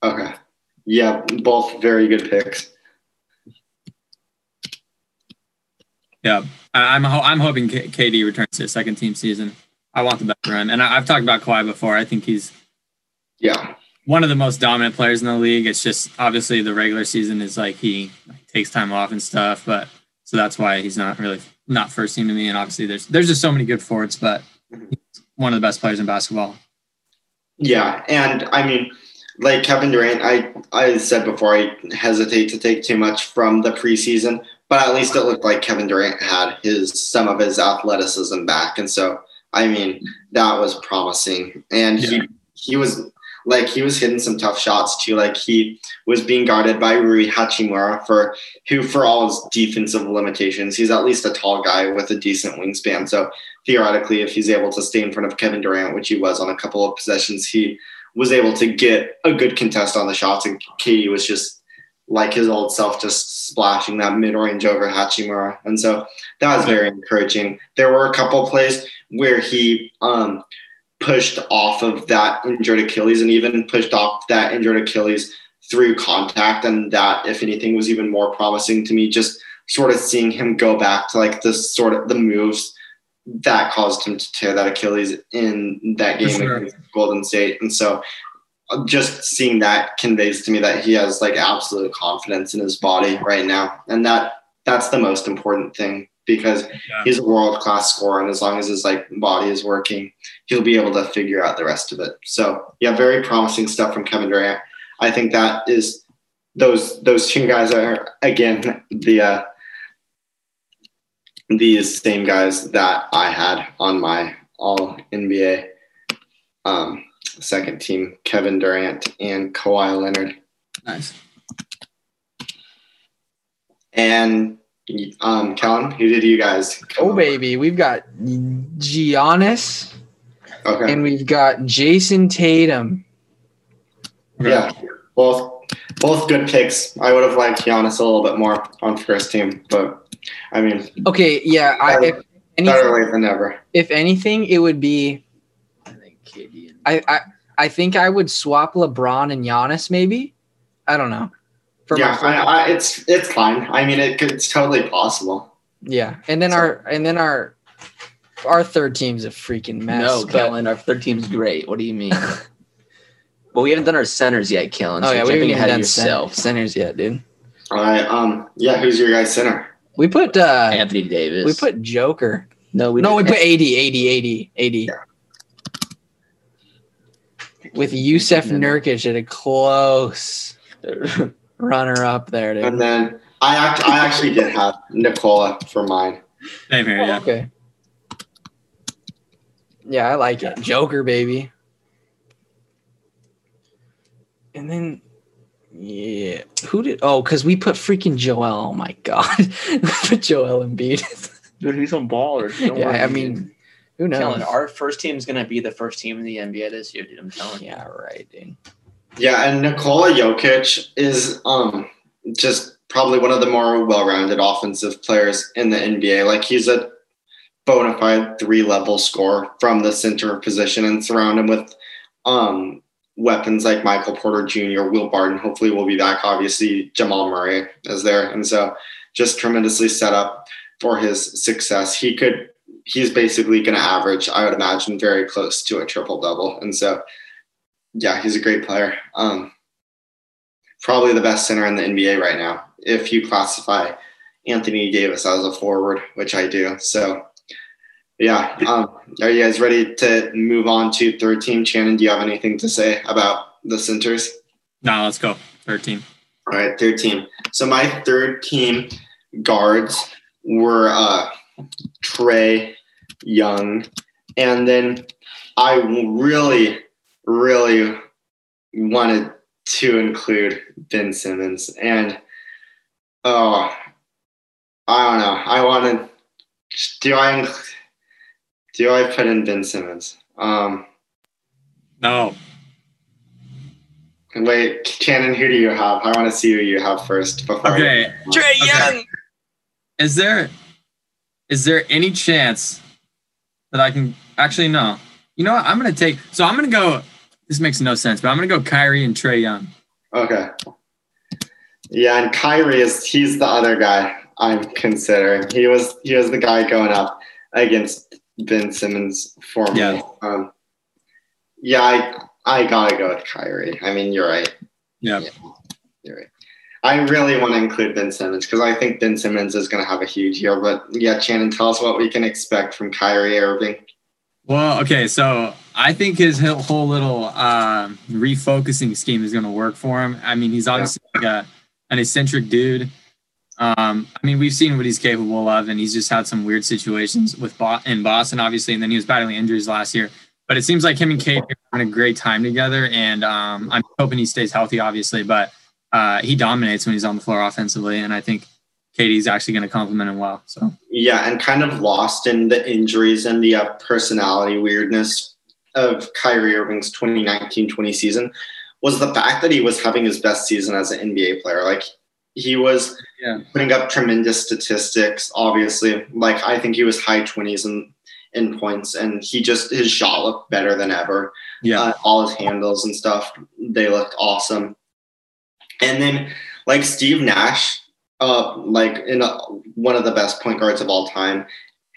Okay. Yeah, both very good picks. Yeah, I, I'm ho- I'm hoping K- KD returns to his second team season. I want the best for him, and I, I've talked about Kawhi before. I think he's Yeah. one of the most dominant players in the league. It's just obviously the regular season is like he like, takes time off and stuff, but so that's why he's not really not first team to me. And obviously there's there's just so many good forwards, but he's one of the best players in basketball. Yeah, and I mean, like Kevin Durant, I I said before, I hesitate to take too much from the preseason, but at least it looked like Kevin Durant had his some of his athleticism back, and so I mean that was promising, and he he was like he was hitting some tough shots too. Like he was being guarded by Rui Hachimura for who, for all his defensive limitations, he's at least a tall guy with a decent wingspan. So theoretically, if he's able to stay in front of Kevin Durant, which he was on a couple of possessions, he was able to get a good contest on the shots, and KD was just like his old self, just splashing that mid range over Hachimura, and so that was very encouraging. There were a couple plays where he um, pushed off of that injured Achilles, and even pushed off that injured Achilles through contact, and that, if anything, was even more promising to me. Just sort of seeing him go back to like the sort of the moves that caused him to tear that Achilles in that game sure. against Golden State. And so just seeing that conveys to me that he has like absolute confidence in his body right now. And that that's the most important thing because Yeah. he's a world class scorer and as long as his like body is working, he'll be able to figure out the rest of it. So yeah, very promising stuff from Kevin Durant. I think that is those those two guys are again the uh these same guys that I had on my all NBA um, second team, Kevin Durant and Kawhi Leonard. Nice. And um, Kellen, who did you guys? come Oh up baby, we've got Giannis? Okay. and we've got Jayson Tatum. Yeah, both both good picks. I would have liked Giannis a little bit more on first team, but I mean, Okay, yeah. I, if, better anything, late than never. if anything, it would be. I think KD and I, I I think I would swap LeBron and Giannis. Maybe. I don't know. For yeah, my I, I, it's it's fine. I mean, it could, it's totally possible. yeah, and then our and then our our third team's a freaking mess. no, but- Kellen, our third team's great. What do you mean? well, we haven't done our centers yet, Kellen. So Oh yeah, you're we haven't even done yourself. centers yet, dude. All right. Um. Yeah. Who's your guy center? We put uh Anthony Davis. we put Joker. no, we no, we didn't. put AD, AD, AD, AD. With Jusuf Nurkic at a close runner up there, dude. And then I act, I actually did have Nikola for mine. Same here. Yeah. Okay. Yeah, I like it. Joker, baby. And then, yeah, who did? Oh, because we put freaking Joel. Oh my god, we put Joel Embiid. Dude, he's on ballers. Don't yeah, worry, I mean, who knows? Kellen, our first team is gonna be the first team in the NBA this year, dude. I'm telling you. yeah, right, dude. Yeah, and Nikola Jokic is um just probably one of the more well-rounded offensive players in the NBA. Like he's a bona fide three-level scorer from the center position and surround him with um weapons like Michael Porter Jr., Will Barton. Hopefully will be back. Obviously, Jamal Murray is there. And so just tremendously set up for his success. He could he's basically gonna average, I would imagine, very close to a triple double. And so yeah, he's a great player. Um, probably the best center in the NBA right now, if you classify Anthony Davis as a forward, which I do. So, yeah, um, are you guys ready to move on to third team? Shannon, do you have anything to say about the centers? No, let's go. 13. All right, third team. So my third team guards were uh, Trae Young, and then I really, really wanted to include Ben Simmons, and oh, I don't know. I wanted. Do I do I put in Ben Simmons? Um, No. wait, Shannon, who do you have? I want to see who you have first before. I- Okay. Trae Okay. Young. Is there is there any chance that I can actually no? You know what? I'm gonna take so I'm gonna go this makes no sense, but I'm gonna go Kyrie and Trae Young. Okay. Yeah, and Kyrie is he's the other guy I'm considering. He was he was the guy going up against Ben Simmons for me. Yeah. Um, yeah, I I gotta go with Kyrie. I mean, you're right. Yeah. You're right. I really want to include Ben Simmons because I think Ben Simmons is going to have a huge year. But yeah, Shannon, tell us what we can expect from Kyrie Irving. Well, okay, so I think his whole little um, refocusing scheme is going to work for him. I mean, he's obviously like a, an eccentric dude. Um, I mean, we've seen what he's capable of, and he's just had some weird situations with Bo- in Boston, obviously, and then he was battling injuries last year. But it seems like him and KD are having a great time together, and um, I'm hoping he stays healthy, obviously. But uh, he dominates when he's on the floor offensively, and I think KD's actually going to complement him well. So Yeah, and kind of lost in the injuries and the uh, personality weirdness of Kyrie Irving's 2019-20 season was the fact that he was having his best season as an NBA player. Like he was Yeah. putting up tremendous statistics. Obviously, like I think he was high 20s in in points, and he just his shot looked better than ever. yeah, Uh, all his handles and stuff, they looked awesome. And then like Steve Nash, uh, like in a, one of the best point guards of all time,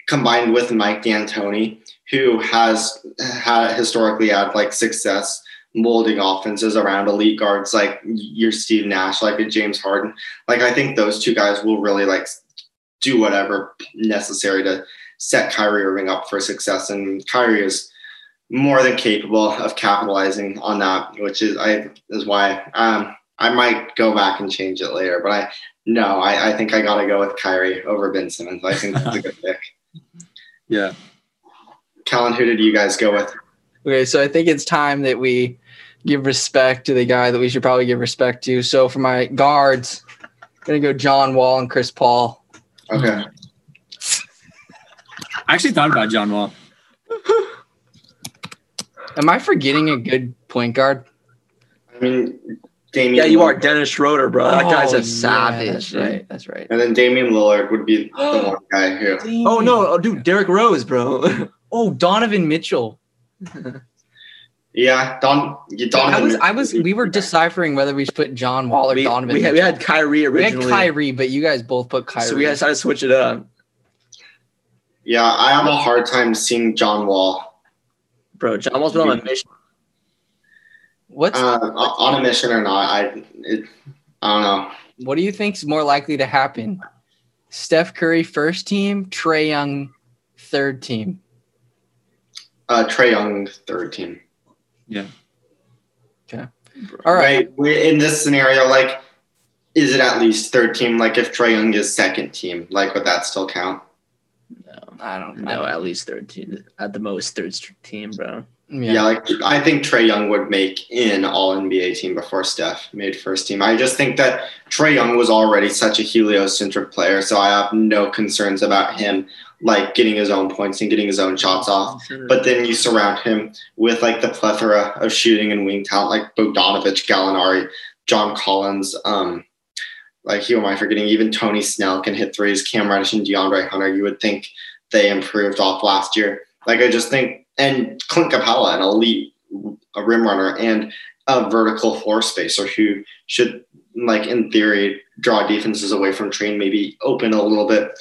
combined with Mike D'Antoni, who has had historically had like success molding offenses around elite guards like your Steve Nash, like a James Harden. Like I think those two guys will really like do whatever necessary to set Kyrie Irving up for success. And Kyrie is more than capable of capitalizing on that, which is I is why um, I might go back and change it later. But I no, I, I think I gotta go with Kyrie over Ben Simmons. I think that's a good pick. Yeah. Kellen, who did you guys go with? Okay, so I think it's time that we give respect to the guy that we should probably give respect to. So for my guards, I'm gonna go John Wall and Chris Paul. Okay. I actually thought about John Wall. Am I forgetting a good point guard? I mean Damian Yeah, you are Dennis Schroeder, bro. That guy's Oh, a yeah, savage. that's dude. right. That's right. And then Damian Lillard would be the one guy who Oh no, oh, dude, Derrick Rose, bro. Oh, Donovan Mitchell. Yeah, Don I Donovan was, I was, we were deciphering whether we should put John Wall or we, Donovan. we, had, we Mitchell. had Kyrie We had originally. Kyrie, but you guys both put Kyrie. So we decided to switch it up. Yeah, I have a hard time seeing John Wall Bro, John Wall's been on a mission. What's uh, on a mission or not. I it, I don't know. what do you think's more likely to happen? Steph Curry first team, Trae Young third team. Uh, Trae Young third team. Yeah. Okay. All right. Right. in this scenario, like, is it at least third team? Like, if Trae Young is second team, like, would that still count? No, I don't no, know. at least third team. At the most, third team, bro. Yeah. Yeah. like I think Trae Young would make in All NBA team before Steph made first team. I just think that Trae Young was already such a heliocentric player, so I have no concerns about him like getting his own points and getting his own shots off. But then you surround him with like the plethora of shooting and wing talent, like Bogdanovic, Gallinari, John Collins. Um, like who am I forgetting? Even Tony Snell can hit threes. Cam Reddish and DeAndre Hunter. You would think they improved off last year. Like I just think, and Clint Capela, an elite a rim runner and a vertical floor spacer who should, like in theory, draw defenses away from Trae, maybe open a little bit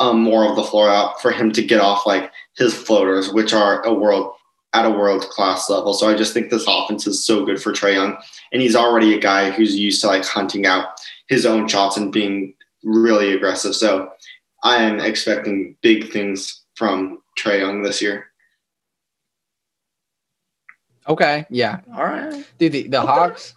um, more of the floor out for him to get off like his floaters, which are a world at a world class level. So I just think this offense is so good for Trae Young, and he's already a guy who's used to like hunting out his own shots and being really aggressive. So I am expecting big things from Trae Young this year. Okay. Yeah. All right. Dude, the, the Hawks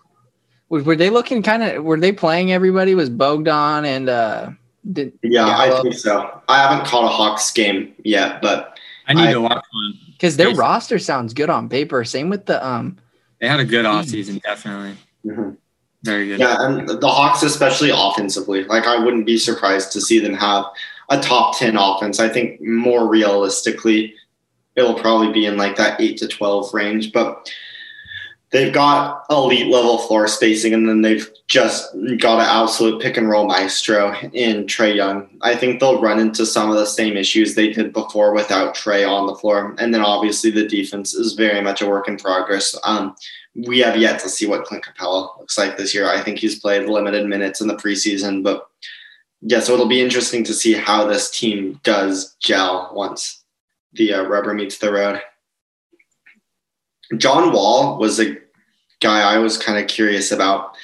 were, were they looking kind of were they playing everybody? Was Bogdan and uh did Yeah, I think so. I haven't caught a Hawks game yet, but I need I- to watch one. because their Jason. roster sounds good on paper. Same with the um They had a good offseason, definitely. Very good. yeah, and the Hawks, especially offensively, like I wouldn't be surprised to see them have a top 10 offense. I think more realistically, it'll probably be in like that 8 to 12 range, but they've got elite level floor spacing, and then they've just got an absolute pick and roll maestro in Trae Young. I think they'll run into some of the same issues they did before without Trae on the floor. And then obviously the defense is very much a work in progress. Um, we have yet to see what Clint Capela looks like this year. I think he's played limited minutes in the preseason, but yeah, so it'll be interesting to see how this team does gel once the uh, rubber meets the road. John Wall was a guy I was kind of curious about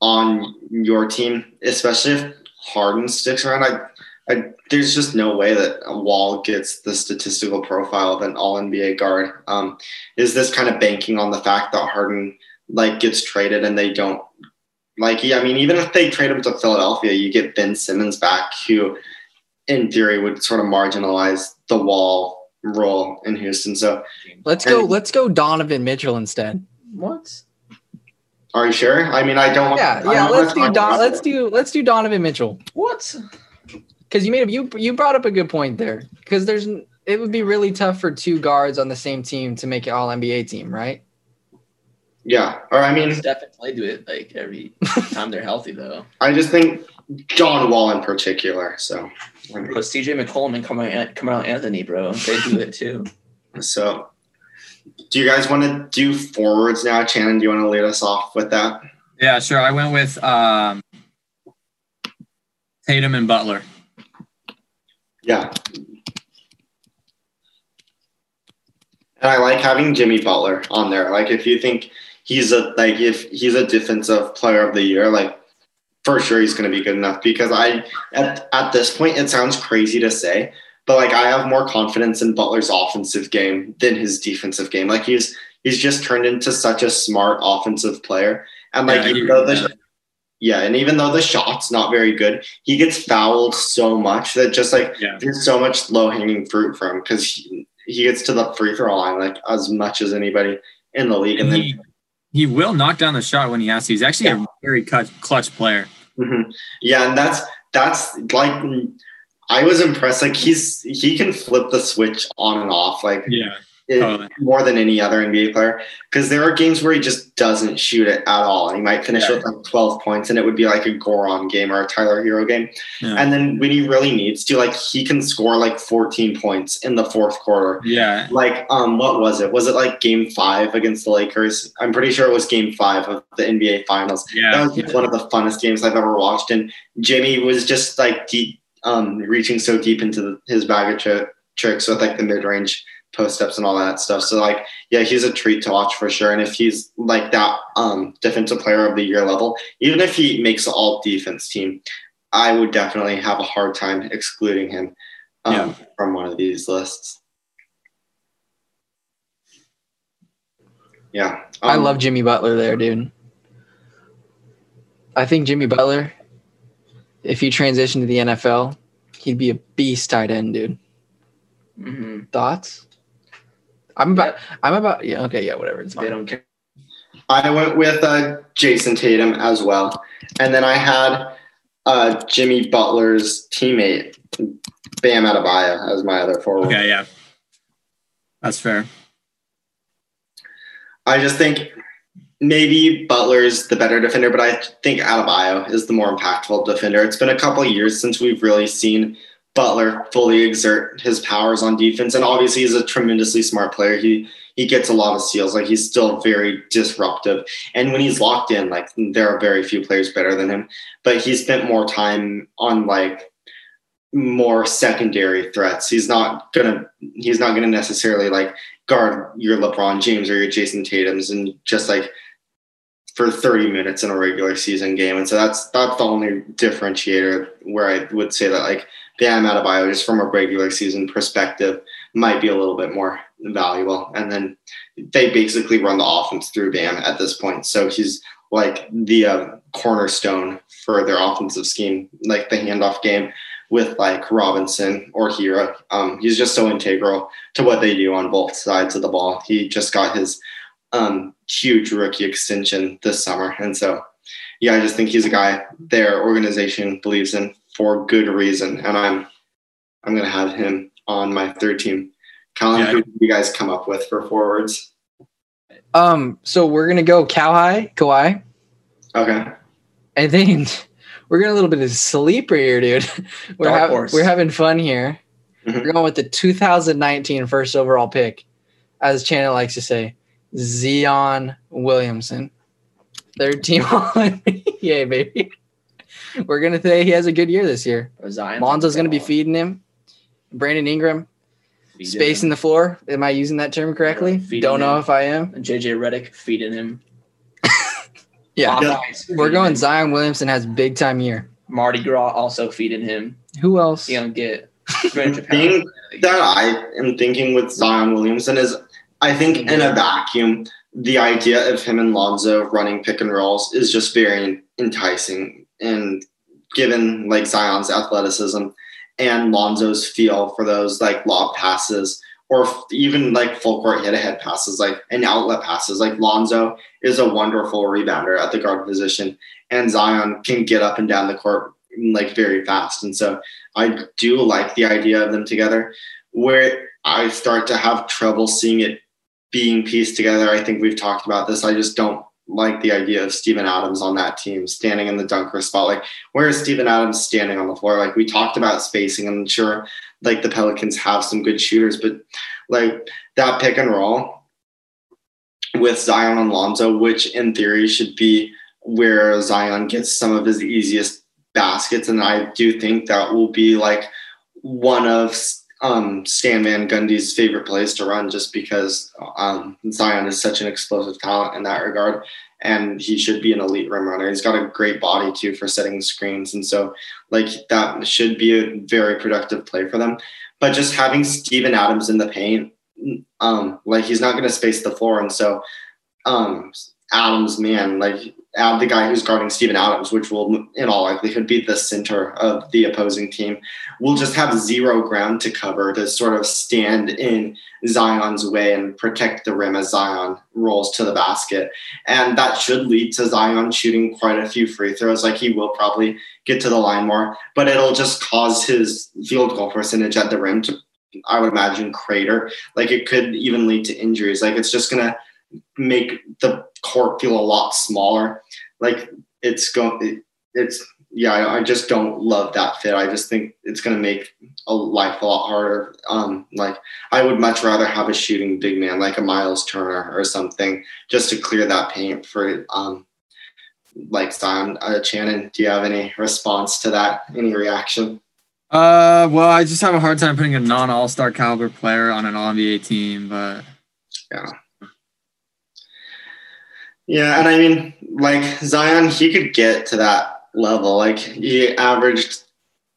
on your team, especially if Harden sticks around. I, I there's just no way that Wall gets the statistical profile of an All NBA guard. Um, is this kind of banking on the fact that Harden like gets traded and they don't like? I mean, even if they trade him to Philadelphia, you get Ben Simmons back, who in theory would sort of marginalize the Wall role in Houston. So, let's go And- let's go Donovan Mitchell instead. What? are you sure? I mean, I don't. Yeah, I yeah, don't let's do talk Don, let's do let's do Donovan Mitchell. What? Because you made a, you you brought up a good point there. Because there's it would be really tough for two guards on the same team to make it all NBA team, right? Yeah, or I mean, Steph and Clay do it like every time they're healthy, though. I just think John Wall in particular. So, I mean, Bro, CJ McCollum and Carmelo Carmelo Anthony, bro, they do it too. so do you guys want to do forwards now? Shannon, do you want to lead us off with that? Yeah, sure. I went with um, Tatum and Butler. Yeah, And I like having Jimmy Butler on there. Like if you think he's a like if he's a defensive player of the year, like for sure he's going to be good enough because I at at this point it sounds crazy to say, but like I have more confidence in Butler's offensive game than his defensive game. Like he's he's just turned into such a smart offensive player. And like Yeah, even though the yeah, and even though the shot's not very good, he gets fouled so much that just like Yeah. there's so much low hanging fruit for him because he, he gets to the free throw line like as much as anybody in the league. And, And then he, he will knock down the shot when he has to. He's actually a very clutch player. Mhm. yeah, and that's that's like I was impressed. Like he's he can flip the switch on and off. Like Yeah. Totally. more than any other NBA player because there are games where he just doesn't shoot it at all. And he might finish Yeah. with like 12 points and it would be like a Goran game or a Tyler Herro game. Yeah. And then when he really needs to, like he can score like 14 points in the fourth quarter. Yeah. Like, um, what was it? Was it like game five against the Lakers? I'm pretty sure it was game five of the NBA finals. Yeah. That was just one of the funnest games I've ever watched. And Jimmy was just like deep, um, reaching so deep into the, his bag of tri- tricks with like the mid range post ups and all that stuff. So like, yeah, he's a treat to watch for sure. And if he's like that um, defensive player of the year level, even if he makes the all defense team, I would definitely have a hard time excluding him um, Yeah. from one of these lists. Yeah, I Um, love Jimmy Butler there, dude. I think Jimmy Butler, if he transitioned to the NFL, he'd be a beast tight end, dude. hmm Thoughts? I'm about. I'm about. Yeah. Okay. Yeah. Whatever. It's They fine. don't care. I went with uh, Jayson Tatum as well, and then I had uh, Jimmy Butler's teammate Bam Adebayo as my other forward. Okay. Yeah. That's fair. I just think maybe Butler's the better defender, but I think Adebayo is the more impactful defender. It's been a couple of years since we've really seen Butler fully exert his powers on defense, and obviously he's a tremendously smart player. He he gets a lot of steals. Like he's still very disruptive, and when he's locked in, like there are very few players better than him. But he spent more time on like more secondary threats. He's not gonna he's not gonna necessarily like guard your LeBron James or your Jayson Tatum's and just like for 30 minutes in a regular season game. And so that's that's the only differentiator where I would say that like Bam Adebayo just from a regular season perspective might be a little bit more valuable. And then they basically run the offense through Bam at this point. So he's like the uh, cornerstone for their offensive scheme, like the handoff game with like Robinson or Herro. Um, he's just so integral to what they do on both sides of the ball. He just got his um, huge rookie extension this summer, and so yeah, I just think he's a guy their organization believes in for good reason, and I'm I'm gonna have him on my third team. Colin, Yeah. who did you guys come up with for forwards? Um. So we're gonna go cow high, Kawhi. Okay, I think we're getting a little bit of sleeper here, dude. We're Dark having we're having fun here. Mhm. We're going with the 2019 first overall pick, as Chandler likes to say, Zion Williamson. Third team on. Yay, baby. We're gonna say he has a good year this year. Oh, Zion. Lonzo's gonna be feeding him. Brandon Ingram, spacing the floor. Am I using that term correctly? Feeding Don't know him. if I am. JJ Redick feeding him. Yeah. Yeah. We're going him. Zion Williamson has big time year. Mardi Gras also feeding him. Who else? He gonna get thing that I am thinking with Zion Williamson is I think in a vacuum, the idea of him and Lonzo running pick and rolls is just very enticing. And given like Zion's athleticism and Lonzo's feel for those like lob passes or even like full court hit ahead passes, like and outlet passes, like Lonzo is a wonderful rebounder at the guard position, and Zion can get up and down the court like very fast. And so I do like the idea of them together. Where I start to have trouble seeing it being pieced together, I think we've talked about this. I just don't like the idea of Steven Adams on that team standing in the dunker spot. Like, where is Steven Adams standing on the floor? Like, we talked about spacing. I'm sure, like, the Pelicans have some good shooters, but like that pick and roll with Zion and Lonzo, which in theory should be where Zion gets some of his easiest baskets. And I do think that will be like one of um, Stan Van Gundy's favorite plays to run just because um, Zion is such an explosive talent in that regard. And he should be an elite rim runner. He's got a great body too for setting screens. And so, like, that should be a very productive play for them. But just having Steven Adams in the paint, um, like, he's not going to space the floor. And so, um, Adams, man, like, add the guy who's guarding Steven Adams, which will, in all likelihood, be the center of the opposing team, will just have zero ground to cover to sort of stand in Zion's way and protect the rim as Zion rolls to the basket. And that should lead to Zion shooting quite a few free throws. Like he will probably get to the line more, but it'll just cause his field goal percentage at the rim to, I would imagine, crater. Like it could even lead to injuries. Like it's just going to make the court feel a lot smaller. Like it's going, it, it's yeah, I, I, just don't love that fit. I just think it's going to make a life a lot harder. Um, like I would much rather have a shooting big man like a Miles Turner or something just to clear that paint for um, like Zion uh, Shannon. Do you have any response to that? Any reaction? Uh, well, I just have a hard time putting a non All Star caliber player on an All NBA team, but yeah. Yeah, and I mean, like Zion, he could get to that level. Like he averaged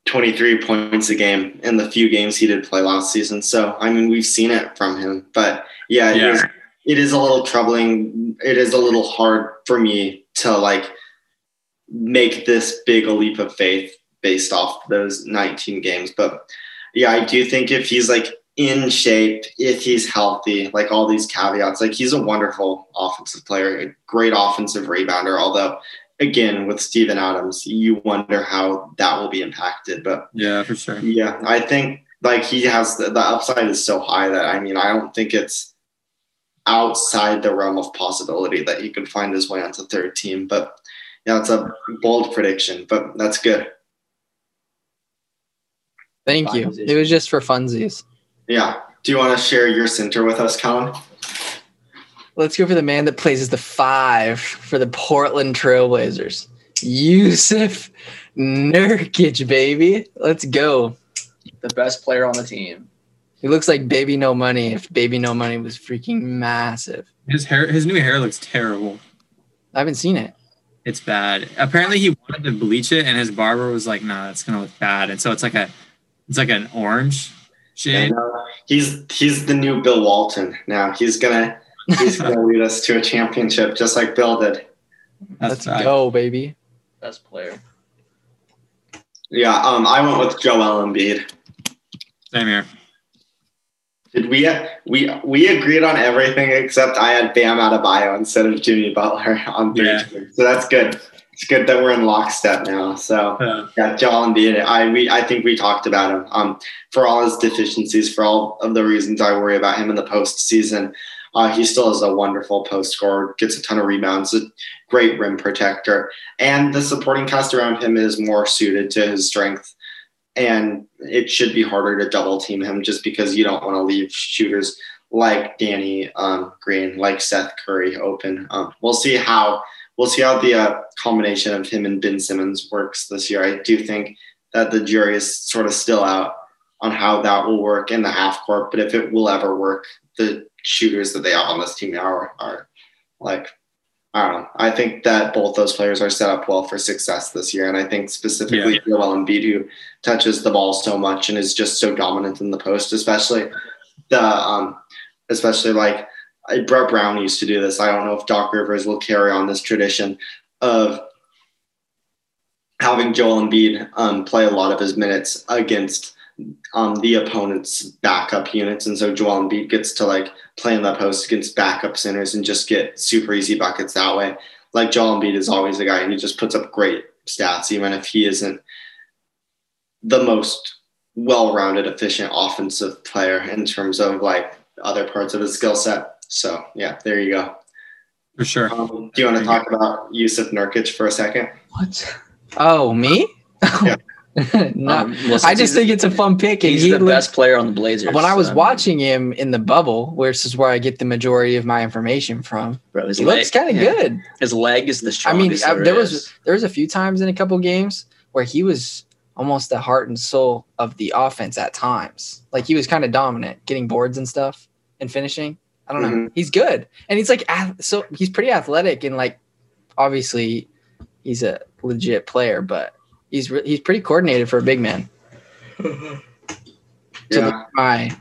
23 points a game in the few games he did play last season. So I mean, we've seen it from him. But yeah, yeah. It, is, it is a little troubling. It is a little hard for me to like make this big a leap of faith based off those 19 games. But yeah, I do think if he's like in shape, if he's healthy, like all these caveats, like he's a wonderful offensive player, a great offensive rebounder. Although, again, with Steven Adams, you wonder how that will be impacted. But yeah, for sure. Yeah, I think like he has the, the upside is so high that I mean, I don't think it's outside the realm of possibility that he could find his way onto third team. But yeah, it's a bold prediction, but that's good. Thank you. It was just for funsies. Yeah. Do you want to share your center with us, Colin? Let's go for the man that plays as the five for the Portland Trailblazers. Jusuf Nurkic, baby. Let's go. The best player on the team. He looks like Baby No Money if Baby No Money was freaking massive. His hair, his new hair looks terrible. I haven't seen it. It's bad. Apparently, he wanted to bleach it, and his barber was like, "Nah, it's gonna look bad." And so it's like a, it's like an orange Shane. he's he's the new Bill Walton now. He's gonna he's gonna lead us to a championship just like Bill did. That's Let's right. go, baby. Best player. Yeah, um, I went with Joel Embiid. Same here. Did we we we agreed on everything except I had Bam Adebayo instead of Jimmy Butler on three. Yeah. So that's good it's good that we're in lockstep now. So yeah, yeah Joel Embiid, I we I think we talked about him. Um, for all his deficiencies, for all of the reasons I worry about him in the postseason, uh, he still is a wonderful post scorer, gets a ton of rebounds, a great rim protector, and the supporting cast around him is more suited to his strength. And it should be harder to double team him just because you don't want to leave shooters like Danny um, Green, like Seth Curry open. Um, we'll see how we'll see how the uh, combination of him and Ben Simmons works this year. I do think that the jury is sort of still out on how that will work in the half court, but if it will ever work, the shooters that they have on this team now are, are like I don't know. I think that both those players are set up well for success this year. And I think specifically yeah. Joel Embiid, who touches the ball so much and is just so dominant in the post, especially the um, especially like Brett Brown used to do this. I don't know if Doc Rivers will carry on this tradition of having Joel Embiid um, play a lot of his minutes against um, the opponent's backup units, and so Joel Embiid gets to like play in the post against backup centers and just get super easy buckets that way. Like Joel Embiid is always a guy who just puts up great stats, even if he isn't the most well-rounded, efficient offensive player in terms of like other parts of his skill set. So yeah, there you go. For sure. Um, do you want to talk about Jusuf Nurkic for a second? What? Oh, me? Yeah. no, um, well, I just think it's a fun pick. He's he the looked, best player on the Blazers. When I was um, watching him in the bubble, which is where I get the majority of my information from, bro, his he leg, looks kind of yeah. good. His leg is the strongest. I mean, there, there was there was a few times in a couple games where he was almost the heart and soul of the offense at times. Like he was kind of dominant, getting boards and stuff and finishing. I don't know. Mhm. He's good, and he's like so he's pretty athletic and like obviously he's a legit player, but he's re- he's pretty coordinated for a big man. Yeah. those are my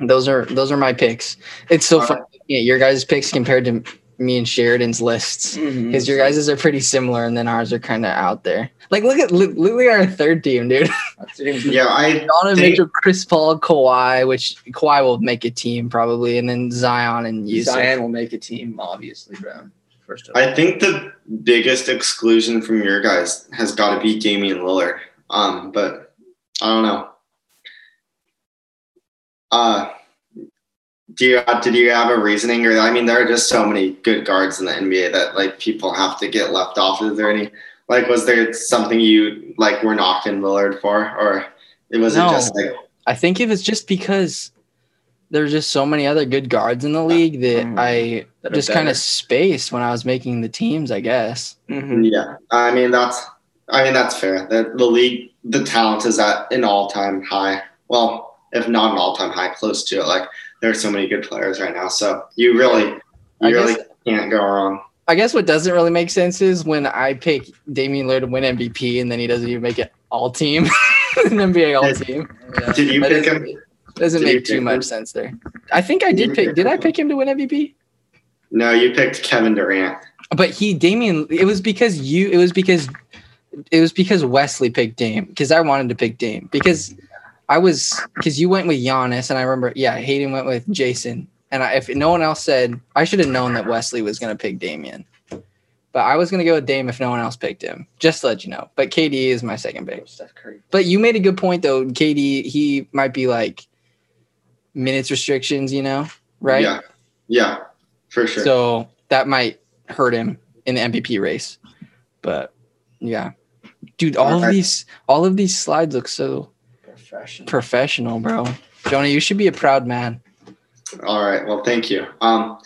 those are those are my picks. It's so All funny looking at your guys' picks compared to me and Sheridan's lists Mm-hmm. because your guys' are pretty similar and then ours are kind of out there. Like look at look, look at our third team, dude. Yeah, I Donovan Think- Mitchell, Chris Paul, Kawhi, which Kawhi will make a team probably, and then Zion and Jusuf. Zion will make a team, obviously, bro. First of I think the biggest exclusion from your guys has got to be Damian Lillard. Um, but I don't know. Uh, do you did you have a reasoning, or I mean, there are just so many good guards in the NBA that like people have to get left off. Is there any like was there something you like were knocked in Lillard for, or it was No. it just like I think it was just because there's just so many other good guards in the league that Mhm. I That just kind of spaced when I was making the teams. I guess. Mhm. Yeah, I mean that's I mean that's fair. The the league the talent is at an all time high. Well, if not an all time high, close to it. Like there are so many good players right now. So you really I you really guess- can't go wrong. I guess what doesn't really make sense is when I pick Damian Lillard to win MVP and then he doesn't even make it all team, an NBA all team. Yeah. Did you That pick doesn't- him? Doesn't Did make too much him? sense there. I think I Did did pick. pick Did I pick him to win MVP? No, you picked Kevin Durant. But he Damian. It was because you. It was because. It was because Wesley picked Dame because I wanted to pick Dame because I was because you went with Giannis and I remember yeah Hayden went with Jayson and I, if no one else said I should have known that Wesley was gonna pick Damian, but I was gonna go with Dame if no one else picked him just to let you know. But KD is my second pick. Steph Curry. But you made a good point though. KD he might be like minutes restrictions, you know, right? Yeah, yeah, for sure. So that might hurt him in the MVP race. But yeah. Dude, all of these all of these slides look so Professional. professional, bro. Jonah, you should be a proud man. All right. Well, thank you. Um,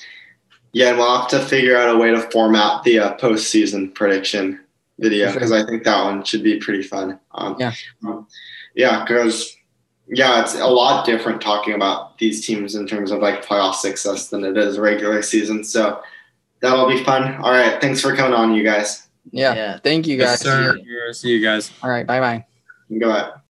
yeah, and we'll have to figure out a way to format the uh, postseason prediction video For sure. because I think that one should be pretty fun. Um, Yeah. um, yeah, because yeah, it's a lot different talking about these teams in terms of like playoff success than it is regular season. So that'll be fun. All right. Thanks for coming on, you guys. Yeah. Yeah. Thank you Yes, guys. sir. See you guys. All right. Bye bye. Go ahead.